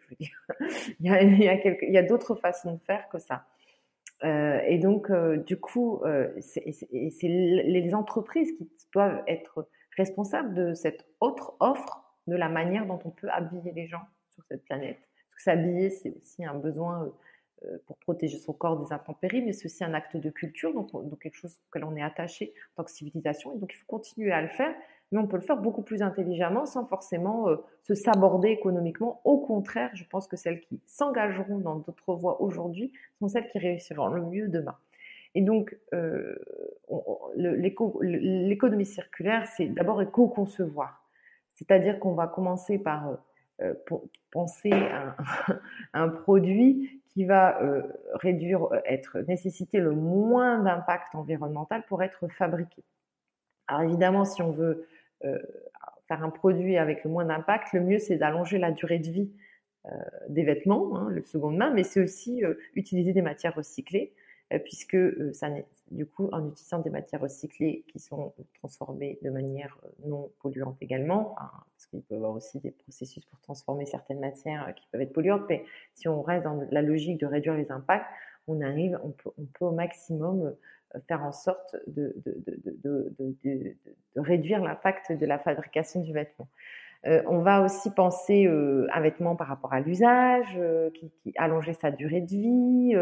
Il y a, d'autres façons de faire que ça. Euh, et donc, euh, du coup, euh, c'est les entreprises qui doivent être responsables de cette autre offre, de la manière dont on peut habiller les gens sur cette planète. Parce que s'habiller, c'est aussi un besoin pour protéger son corps des intempéries, mais c'est aussi un acte de culture, donc, quelque chose auquel on est attaché en tant que civilisation. Et donc il faut continuer à le faire, mais on peut le faire beaucoup plus intelligemment sans forcément euh, se saborder économiquement. Au contraire, je pense que celles qui s'engageront dans d'autres voies aujourd'hui sont celles qui réussiront le mieux demain. Et donc, euh, l'économie circulaire, c'est d'abord éco-concevoir. C'est-à-dire qu'on va commencer par euh, penser à (laughs) un, produit qui va euh, réduire, euh, être nécessiter le moins d'impact environnemental pour être fabriqué. Alors évidemment, si on veut euh, faire un produit avec le moins d'impact, le mieux c'est d'allonger la durée de vie des vêtements, hein, le seconde main, mais c'est aussi utiliser des matières recyclées, puisque ça, du coup, en utilisant des matières recyclées qui sont transformées de manière non polluante également, parce qu'il peut y avoir aussi des processus pour transformer certaines matières qui peuvent être polluantes, mais si on reste dans la logique de réduire les impacts, on arrive, on peut, au maximum faire en sorte de réduire l'impact de la fabrication du vêtement. Euh, on va aussi penser euh, un vêtement par rapport à l'usage, euh, qui, allonger sa durée de vie,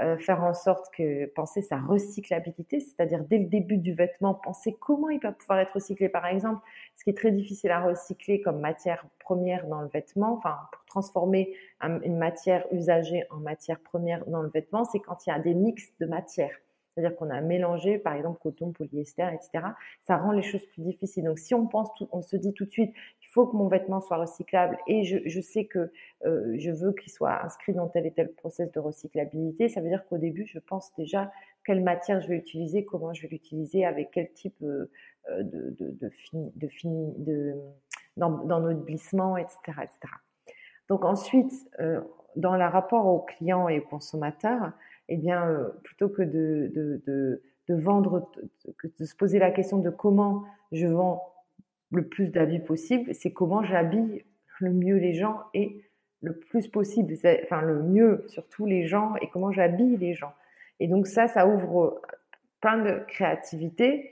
euh, faire en sorte que penser sa recyclabilité, c'est-à-dire dès le début du vêtement, penser comment il va pouvoir être recyclé. Par exemple, ce qui est très difficile à recycler comme matière première dans le vêtement, enfin pour transformer une matière usagée en matière première dans le vêtement, c'est quand il y a des mix de matières. C'est-à-dire qu'on a mélangé, par exemple, coton, polyester, etc. Ça rend les choses plus difficiles. Donc, si on pense, on se dit tout de suite, faut que mon vêtement soit recyclable et je, sais que euh, je veux qu'il soit inscrit dans tel et tel process de recyclabilité, ça veut dire qu'au début, je pense déjà quelle matière je vais utiliser, comment je vais l'utiliser, avec quel type euh, euh de, fini, de, fini, de dans, notre glissement, etc., etc. Donc ensuite, dans le rapport aux clients et aux consommateurs, eh bien, plutôt que de, de, de, de vendre, de se poser la question de comment je vends le plus d'habits possible, c'est comment j'habille le mieux les gens et le plus possible, enfin le mieux surtout les gens et comment j'habille les gens. Et donc ça, ça ouvre plein de créativité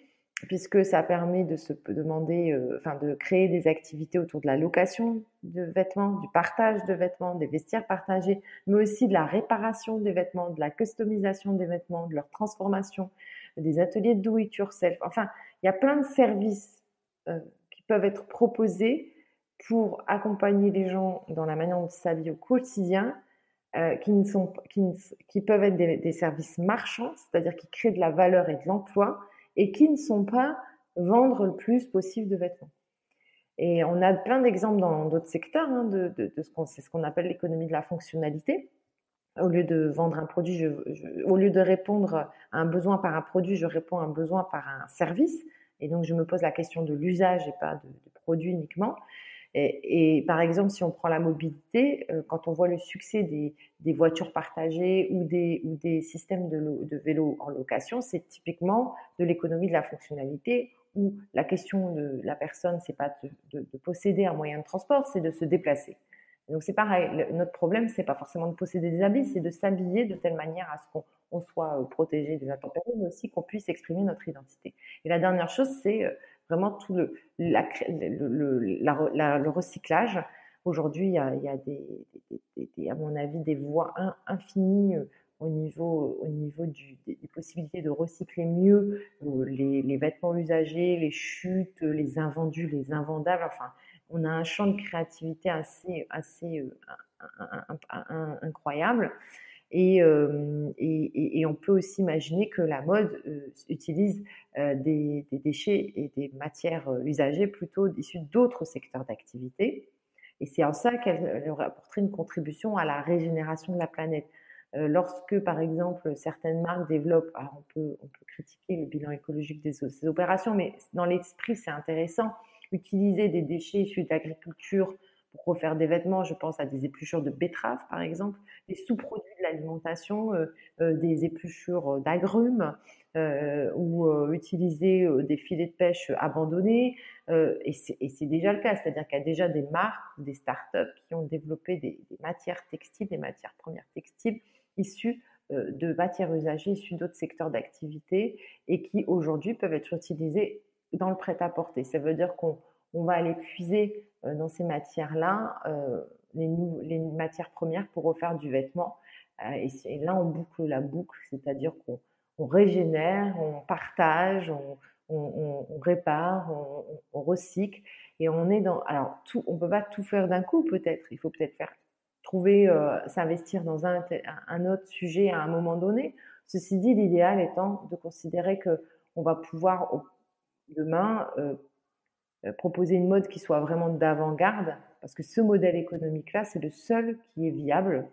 puisque ça permet de se demander, euh, enfin de créer des activités autour de la location de vêtements, du partage de vêtements, des vestiaires partagés, mais aussi de la réparation des vêtements, de la customisation des vêtements, de leur transformation, des ateliers de do it yourself. Enfin, il y a plein de services euh, peuvent être proposés pour accompagner les gens dans la manière dont ils s'habillent au quotidien, euh, qui, ne sont, qui, qui peuvent être des, services marchands, c'est-à-dire qui créent de la valeur et de l'emploi, et qui ne sont pas vendre le plus possible de vêtements. Et on a plein d'exemples dans d'autres secteurs hein, de, de, de, ce qu'on c'est ce qu'on appelle l'économie de la fonctionnalité. Au lieu de vendre un produit, au lieu de répondre à un besoin par un produit, je réponds à un besoin par un service. Et donc, je me pose la question de l'usage et pas de, produit uniquement. Et, par exemple, si on prend la mobilité, euh, quand on voit le succès des, voitures partagées ou des, systèmes de, de vélos en location, c'est typiquement de l'économie de la fonctionnalité où la question de la personne, c'est pas de, posséder un moyen de transport, c'est de se déplacer. Donc c'est pareil, notre problème, c'est pas forcément de posséder des habits, c'est de s'habiller de telle manière à ce qu'on on soit euh, protégé des intempéries, mais aussi qu'on puisse exprimer notre identité. Et la dernière chose, c'est euh, vraiment tout le, le, la, la, le recyclage. Aujourd'hui, il y a, à mon avis, des voies in, infinies euh, au niveau, au niveau des, possibilités de recycler mieux les, les, vêtements usagés, les chutes, les invendus, les invendables. Enfin, on a un champ de créativité assez, incroyable. Et, on peut aussi imaginer que la mode euh, utilise euh, des, déchets et des matières euh, usagées plutôt issues d'autres secteurs d'activité. Et c'est en ça qu'elle apporterait une contribution à la régénération de la planète. Lorsque, par exemple, certaines marques développent, alors on peut, on peut critiquer le bilan écologique de ces opérations, mais dans l'esprit, c'est intéressant, utiliser des déchets issus de l'agriculture pour refaire des vêtements, je pense à des épluchures de betterave, par exemple, des sous-produits de l'alimentation, des épluchures d'agrumes, ou utiliser des filets de pêche abandonnés. et c'est déjà le cas, c'est-à-dire qu'il y a déjà des marques, des startups qui ont développé des, des matières textiles, des matières premières textiles issues de matières usagées issues d'autres secteurs d'activité et qui aujourd'hui peuvent être utilisées dans le prêt-à-porter. Ça veut dire qu'on va aller puiser dans ces matières-là les, les, matières premières pour refaire du vêtement. et, là, on boucle la boucle, c'est-à-dire qu'on on régénère, on partage, on, répare, on, recycle. Et on est dans. Alors, on peut pas tout faire d'un coup, peut-être. Il faut peut-être faire trouver, euh, s'investir dans un, un, autre sujet à un moment donné. Ceci dit, l'idéal étant de considérer que on va pouvoir demain euh, euh, proposer une mode qui soit vraiment d'avant-garde, parce que ce modèle économique-là, c'est le seul qui est viable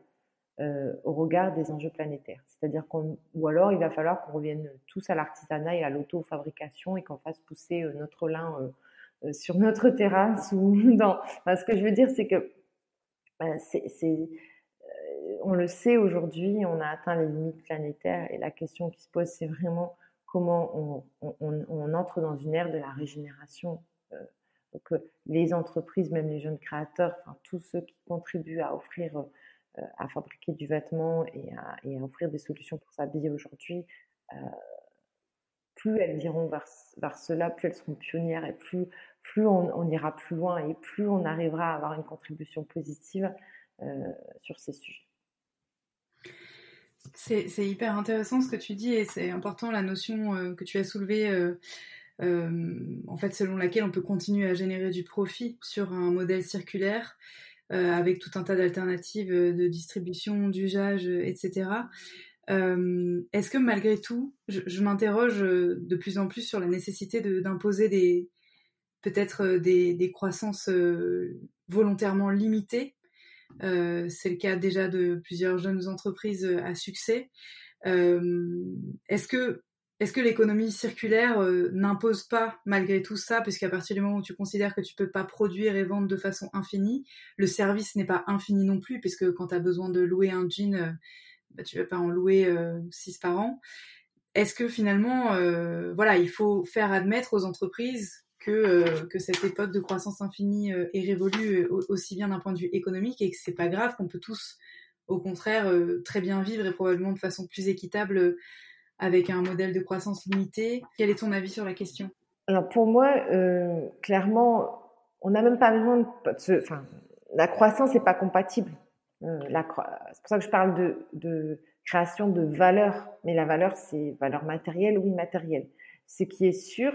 euh, au regard des enjeux planétaires. C'est-à-dire qu'on, ou alors il va falloir qu'on revienne tous à l'artisanat et à l'auto-fabrication et qu'on fasse pousser notre lin sur notre (laughs) terrasse ou (laughs) dans. ce que je veux dire, c'est que c'est, on le sait aujourd'hui, on a atteint les limites planétaires et la question qui se pose, c'est vraiment comment on, entre dans une ère de la régénération. donc les entreprises, même les jeunes créateurs, tous ceux qui contribuent à offrir à fabriquer du vêtement et à, offrir des solutions pour s'habiller aujourd'hui, euh, plus elles iront vers, cela, plus elles seront pionnières et plus, on, ira plus loin et plus on arrivera à avoir une contribution positive euh, sur ces sujets. C'est hyper intéressant ce que tu dis et c'est important la notion euh, que tu as soulevée. en fait, selon laquelle on peut continuer à générer du profit sur un modèle circulaire euh, avec tout un tas d'alternatives euh, de distribution, d'usage, euh, etc. Est-ce que malgré tout, je, m'interroge de plus en plus sur la nécessité d'imposer des peut-être des, croissances volontairement limitées c'est le cas déjà de plusieurs jeunes entreprises à succès. Est-ce que est-ce que l'économie circulaire euh, n'impose pas malgré tout ça, puisqu'à partir du moment où tu considères que tu peux pas produire et vendre de façon infinie, le service n'est pas infini non plus, puisque quand tu as besoin de louer un jean, euh, bah, tu vas pas en louer euh, six par an. Est-ce que finalement, voilà, il faut faire admettre aux entreprises que, que cette époque de croissance infinie est révolue aussi bien d'un point de vue économique et que c'est pas grave, qu'on peut tous, au contraire, très bien vivre et probablement de façon plus équitable avec un modèle de croissance limité. Quel est ton avis sur la question? Alors pour moi, euh, clairement, on n'a même pas besoin de... Enfin, la croissance n'est pas compatible. Euh, c'est pour ça que je parle de création de valeur. Mais la valeur, c'est valeur matérielle ou immatérielle. Ce qui est sûr,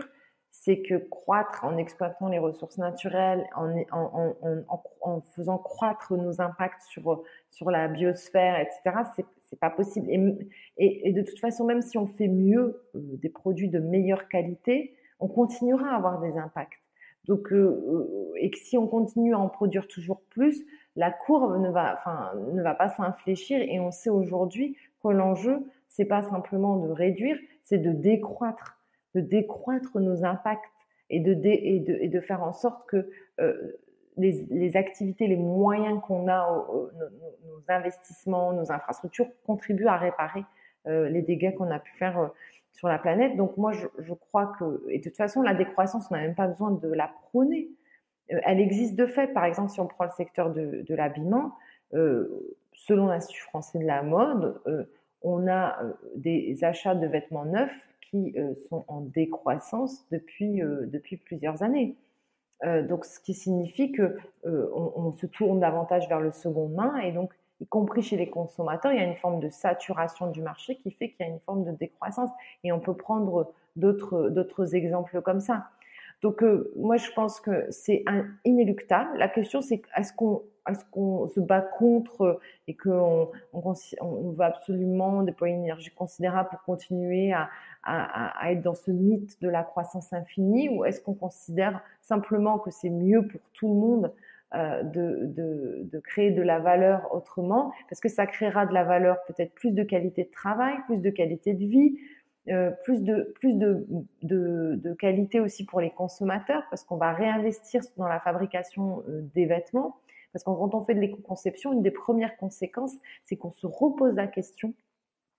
c'est que croître en exploitant les ressources naturelles, en, en, en, en, faisant croître nos impacts sur, sur la biosphère, etc., c'est c'est pas possible. Et, et, de toute façon, même si on fait mieux, euh, des produits de meilleure qualité, on continuera à avoir des impacts. Donc, euh, euh, et que si on continue à en produire toujours plus, la courbe ne va, enfin, ne va pas s'infléchir. Et on sait aujourd'hui que l'enjeu, c'est pas simplement de réduire, c'est de décroître, de décroître nos impacts et de, faire en sorte que les, activités, les moyens qu'on a, nos, investissements, nos infrastructures contribuent à réparer euh, les dégâts qu'on a pu faire euh, sur la planète. Donc moi, je, crois que, et de toute façon, la décroissance, on n'a même pas besoin de la prôner. Euh, elle existe de fait. Par exemple, si on prend le secteur de l'habillement, selon l'Institut français de la mode, on a des achats de vêtements neufs qui sont en décroissance depuis, depuis plusieurs années. Euh, donc, ce qui signifie que euh, on, se tourne davantage vers le second main et donc, y compris chez les consommateurs, il y a une forme de saturation du marché qui fait qu'il y a une forme de décroissance. Et on peut prendre d'autres exemples comme ça. Donc, euh, moi, je pense que c'est inéluctable. La question, c'est est-ce qu'on est-ce qu'on se bat contre et qu'on on, va absolument déployer une énergie considérable pour continuer à, être dans ce mythe de la croissance infinie ou est-ce qu'on considère simplement que c'est mieux pour tout le monde euh, de, créer de la valeur autrement? Parce que ça créera de la valeur peut-être plus de qualité de travail, plus de qualité de vie, euh, plus de qualité aussi pour les consommateurs parce qu'on va réinvestir dans la fabrication euh, des vêtements Parce que quand on fait de l'éco-conception, une des premières conséquences, c'est qu'on se repose la question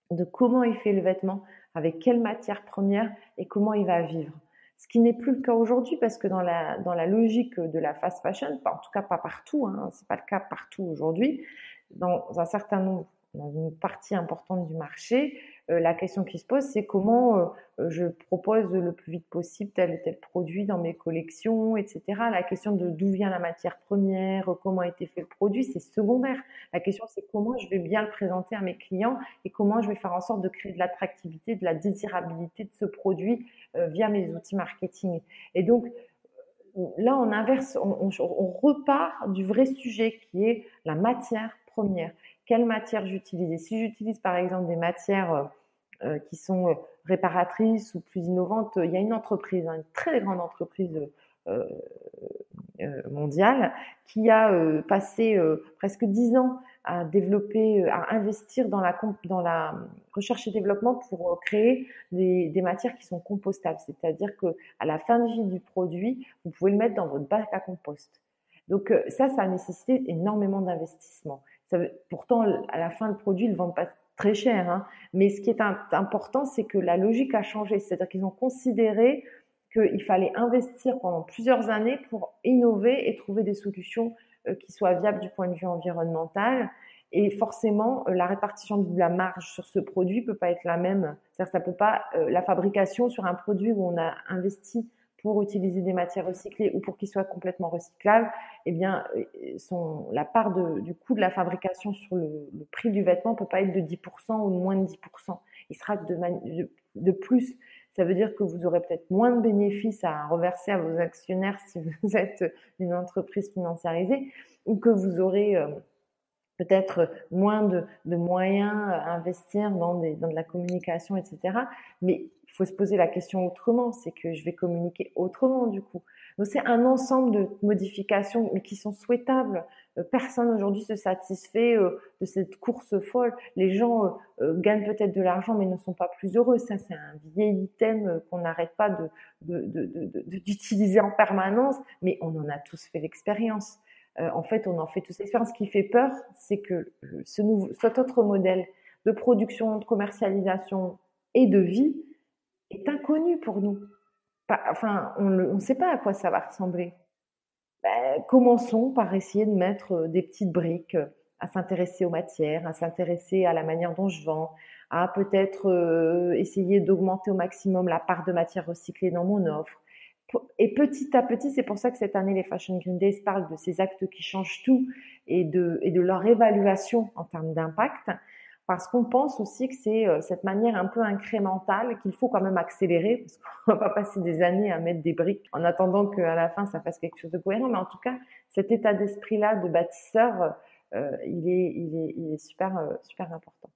de comment il fait le vêtement, avec quelle matière première et comment il va vivre. Ce qui n'est plus le cas aujourd'hui parce que dans la, dans la logique de la fast fashion, en tout cas pas partout, hein, c'est pas le cas partout aujourd'hui, dans un certain nombre dans une partie importante du marché, la question qui se pose, c'est comment euh, je propose le plus vite possible tel ou tel produit dans mes collections, etc. La question de d'où vient la matière première, comment a été fait le produit, c'est secondaire. La question, c'est comment je vais bien le présenter à mes clients et comment je vais faire en sorte de créer de l'attractivité, de la désirabilité de ce produit euh, via mes outils marketing. Et donc, là, on inverse, on, on repart du vrai sujet qui est la matière première quelle matière j'utilise. si j'utilise par exemple des matières euh, euh, qui sont euh, réparatrices ou plus innovantes, il y a une entreprise, hein, une très grande entreprise mondiale, qui a passé presque dix ans à développer, à investir dans la, dans la recherche et développement pour créer des, des matières qui sont compostables. C'est-à-dire que à la fin de vie du produit, vous pouvez le mettre dans votre bac à compost. Donc ça, ça a nécessité énormément d'investissement pourtant, à la fin, le produit, ils ne vendent pas très cher. Hein. Mais ce qui est important, c'est que la logique a changé. C'est-à-dire qu'ils ont considéré qu'il fallait investir pendant plusieurs années pour innover et trouver des solutions euh, qui soient viables du point de vue environnemental. Et forcément, euh, la répartition de la marge sur ce produit peut pas être la même. C'est-à-dire ça peut pas euh, la fabrication sur un produit où on a investi utiliser des matières recyclées ou pour qu'ils soient complètement recyclables, eh bien, euh, la part du coût de la fabrication sur le, prix du vêtement peut pas être de 10% ou de moins de 10%. Il sera de, plus. Ça veut dire que vous aurez peut-être moins de bénéfices à reverser à vos actionnaires si vous (laughs) êtes une entreprise financiarisée ou que vous aurez euh, peut-être moins de, moyens à investir dans, dans de la communication, etc. Mais faut se poser la question autrement, c'est que je vais communiquer autrement du coup. Donc c'est un ensemble de modifications, qui sont souhaitables. Euh, personne aujourd'hui se satisfait euh, de cette course folle. Les gens euh, gagnent peut-être de l'argent, mais ne sont pas plus heureux. Ça, c'est un vieil item qu'on n'arrête pas d'utiliser en permanence, mais on en a tous fait l'expérience. en fait, on en fait tous l'expérience. Ce qui fait peur, c'est que ce nouveau, cet autre modèle de production, de commercialisation et de vie est inconnu pour nous. enfin, on ne sait pas à quoi ça va ressembler. Ben, commençons par essayer de mettre euh, des petites briques, euh, à s'intéresser aux matières, à s'intéresser à la manière dont je vends, à peut-être euh, essayer d'augmenter au maximum la part de matières recyclées dans mon offre. Et petit à petit, c'est pour ça que cette année, les Fashion Green Days parlent de ces actes qui changent tout et de leur évaluation en termes d'impact parce qu'on pense aussi que c'est euh, cette manière un peu incrémentale qu'il faut quand même accélérer, parce qu'on (laughs) va pas passer des années à mettre des briques en attendant qu'à la fin ça fasse quelque chose de cohérent. Mais en tout cas, cet état d'esprit-là de bâtisseur, euh, il, est, il, est, il est super, euh, super important.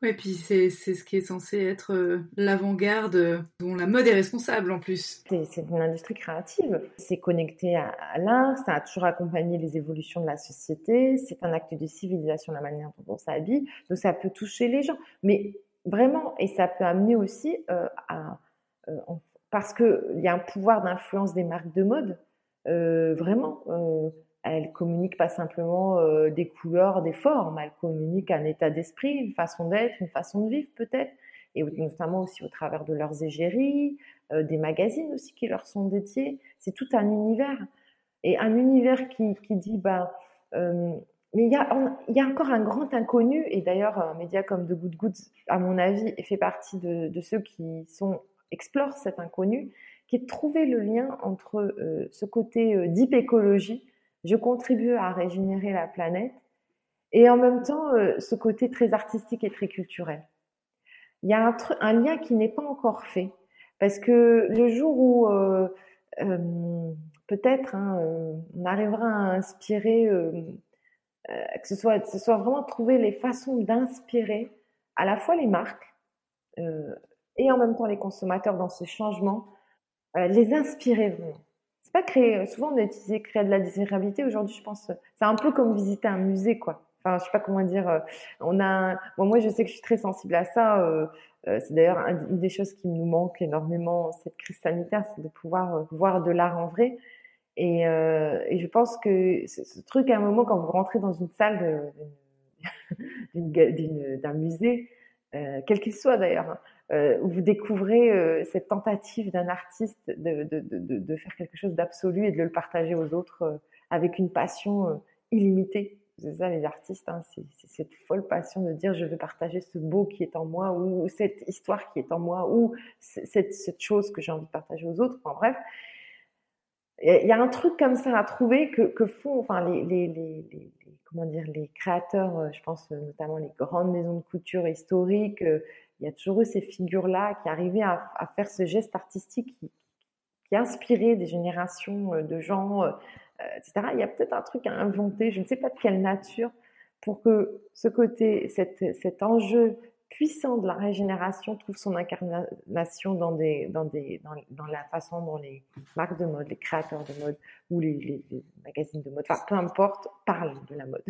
Oui, puis c'est ce qui est censé être euh, l'avant-garde euh, dont la mode est responsable en plus. C'est une industrie créative. C'est connecté à, l'art, ça a toujours accompagné les évolutions de la société, c'est un acte de civilisation la manière dont on s'habille, donc ça peut toucher les gens. Mais vraiment, et ça peut amener aussi euh, à... parce qu'il y a un pouvoir d'influence des marques de mode, vraiment elle communique pas simplement euh, des couleurs, des formes, elle communique un état d'esprit, une façon d'être, une façon de vivre peut-être, et notamment aussi au travers de leurs égéries, euh, des magazines aussi qui leur sont dédiés. C'est tout un univers. Et un univers qui, qui dit, bah, euh, mais il y, a, encore un grand inconnu, et d'ailleurs, un média comme The Good Goods, à mon avis, fait partie de, de ceux qui sont, explorent cet inconnu, qui est de trouver le lien entre ce côté deep écologie, je contribue à régénérer la planète et en même temps euh, ce côté très artistique et très culturel. Il y a un, lien qui n'est pas encore fait parce que le jour où euh, euh, peut-être hein, on arrivera à inspirer, que ce soit, ce soit vraiment trouver les façons d'inspirer à la fois les marques et en même temps les consommateurs dans ce changement, les inspirer vraiment c'est pas créer. Euh, souvent, on a utilisé créer de la désirabilité. Aujourd'hui, je pense, c'est un peu comme visiter un musée, quoi. Enfin, je sais pas comment dire. Euh, on a, moi, je sais que je suis très sensible à ça. Euh, c'est d'ailleurs une des choses qui nous manque énormément cette crise sanitaire, c'est de pouvoir voir de l'art en vrai. Et, et je pense que ce, truc, à un moment, quand vous rentrez dans une salle (laughs) d'un musée, quel qu'il soit d'ailleurs, où vous découvrez cette tentative d'un artiste de, de, de, faire quelque chose d'absolu et de le partager aux autres avec une passion illimitée c'est ça les artistes, hein, c'est cette folle passion de dire je veux partager ce beau qui est en moi ou cette histoire qui est en moi ou cette, cette chose que j'ai envie de partager aux autres. Enfin bref, il y a un truc comme ça à trouver que, font enfin les, les, les, comment dire les créateurs, euh, je pense euh, notamment les grandes maisons de couture historiques. Euh, il y a toujours eu ces figures-là qui arrivaient à, faire ce geste artistique qui, inspirait des générations de gens euh, etc. Il y a peut-être un truc à inventer, je ne sais pas de quelle nature, pour que ce côté, cet enjeu puissant de la régénération trouve son incarnation dans, la façon dont les marques de mode, les créateurs de mode ou les, magazines de mode, enfin peu importe, parlent de la mode.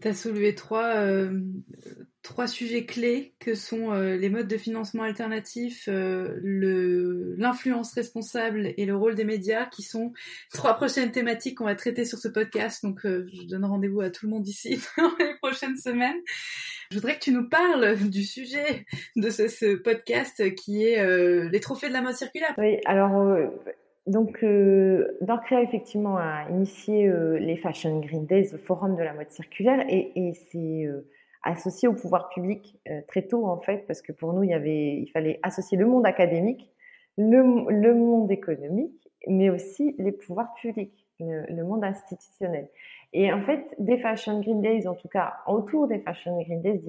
Tu as soulevé trois, euh, trois sujets clés que sont euh, les modes de financement alternatifs, euh, l'influence responsable et le rôle des médias, qui sont trois prochaines thématiques qu'on va traiter sur ce podcast. Donc, je donne rendez-vous à tout le monde ici (laughs) dans les prochaines semaines. Je voudrais que tu nous parles du sujet de ce, podcast qui est les trophées de la mode circulaire. Oui, alors donc, euh, effectivement, a initié euh, les Fashion Green Days, le forum de la mode circulaire, et, et c'est euh, associé au pouvoir public euh, très tôt, en fait, parce que pour nous, il, y avait, il fallait associer le monde académique, le, le monde économique, mais aussi les pouvoirs publics, le, le, monde institutionnel. Et en fait, des Fashion Green Days, en tout cas, autour des Fashion Green Days,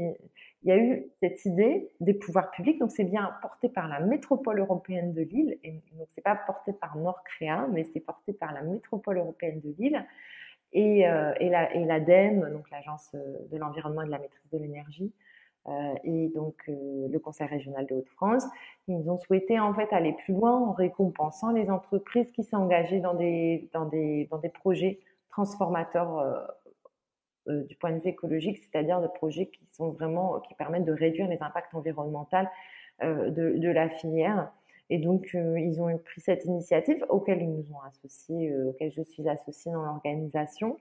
il y a eu cette idée des pouvoirs publics. Donc, c'est bien porté par la métropole européenne de Lille. Et donc, c'est pas porté par Nordcrea, mais c'est porté par la métropole européenne de Lille et, euh, et l'ADEME, donc l'Agence euh, de l'environnement et de la maîtrise de l'énergie, euh, et donc euh, le Conseil régional de Hauts-de-France. Ils ont souhaité en fait aller plus loin en récompensant les entreprises qui dans des, dans, des, projets transformateurs du point de vue écologique, c'est-à-dire des projets qui sont vraiment qui permettent de réduire les impacts environnementaux de, la filière. Et donc, euh, ils ont pris cette initiative auquel ils nous ont associés, auquel je suis associée dans l'organisation.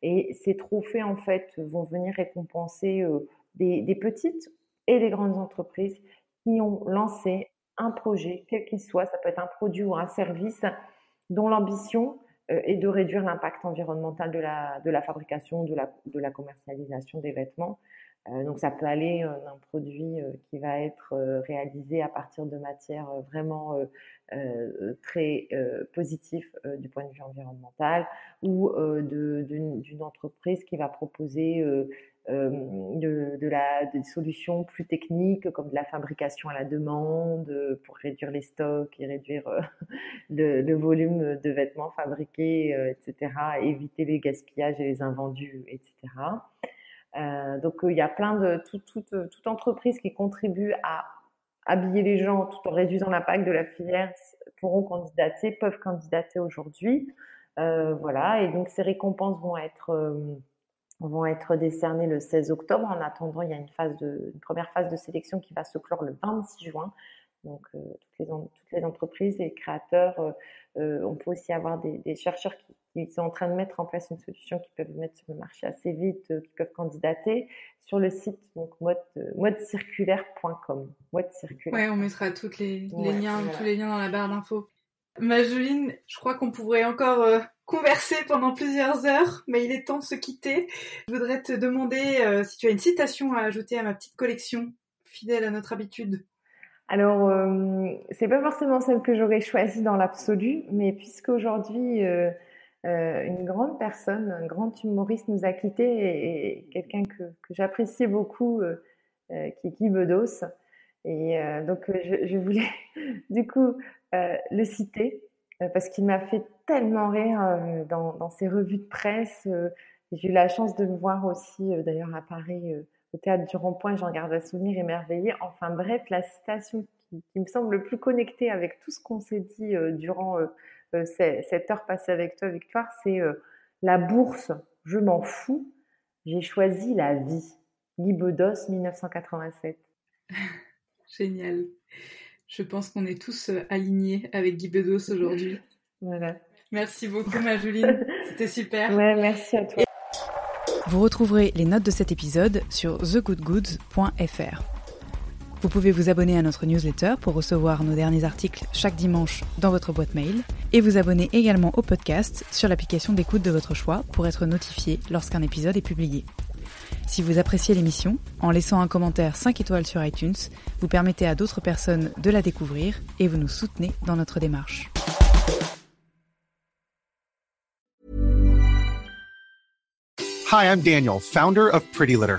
Et ces trophées, en fait, vont venir récompenser des, des, petites et des grandes entreprises qui ont lancé un projet, quel qu'il soit, ça peut être un produit ou un service, dont l'ambition euh, et de réduire l'impact environnemental de la, fabrication, de la commercialisation des vêtements. Euh, donc ça peut aller euh, d'un produit qui va être réalisé à partir de matières vraiment très positif du point de vue environnemental ou d'une entreprise qui va proposer euh, de, la, des solutions plus techniques comme de la fabrication à la demande euh, pour réduire les stocks et réduire euh, (laughs) le, volume de vêtements fabriqués, etc., éviter les gaspillages et les invendus, etc. Euh, donc il y a plein de toute, toute, toute entreprise qui contribue à habiller les gens tout en réduisant l'impact de la filière pourront candidater, peuvent candidater aujourd'hui. Euh, voilà, et donc ces récompenses vont être vont être décernés le 16 octobre. En attendant, il y a une, phase de, une première phase de sélection qui va se clore le 26 juin. Donc, euh, toutes, les, les, entreprises et créateurs, euh, euh, on peut aussi avoir des chercheurs qui, qui, sont en train de mettre en place une solution qui peuvent mettre sur le marché assez vite, euh, qui peuvent candidater sur le site donc mode, modecirculaire.com. Mode circulaire. Ouais, on mettra toutes les, les ouais, liens, voilà. tous les liens dans la barre d'infos. Majoline, je crois qu'on pourrait encore euh, converser pendant plusieurs heures, mais il est temps de se quitter. Je voudrais te demander euh, si tu as une citation à ajouter à ma petite collection, fidèle à notre habitude. Alors, euh, c'est pas forcément celle que j'aurais choisie dans l'absolu, mais puisqu'aujourd'hui, euh, euh, une grande personne, un grand humoriste nous a quittés et, quelqu'un que, que j'apprécie beaucoup, euh, euh, qui est Guy Bedos. Et donc, je, voulais (laughs) du coup le citer parce qu'il m'a fait tellement rire dans, ses revues de presse. J'ai eu la chance de le voir aussi, d'ailleurs, à Paris, au théâtre du Rond-Point. J'en garde un souvenir émerveillé. Enfin bref, la citation qui, qui, me semble le plus connectée avec tout ce qu'on s'est dit durant cette heure passée avec toi, Victoire, c'est la bourse, je m'en fous, j'ai choisi la vie. Guy Bedos, 1987. (laughs) Génial. Je pense qu'on est tous alignés avec Guy Bedos aujourd'hui. (laughs) Voilà. Merci beaucoup, Majoline. (laughs) C'était super. Ouais, merci à toi. Vous retrouverez les notes de cet épisode sur thegoodgoods.fr. Vous pouvez vous abonner à notre newsletter pour recevoir nos derniers articles chaque dimanche dans votre boîte mail et vous abonner également au podcast sur l'application d'écoute de votre choix pour être notifié lorsqu'un épisode est publié. Si vous appréciez l'émission, en laissant un commentaire 5 étoiles sur iTunes, vous permettez à d'autres personnes de la découvrir et vous nous soutenez dans notre démarche. Hi, I'm Daniel, founder of Pretty Litter.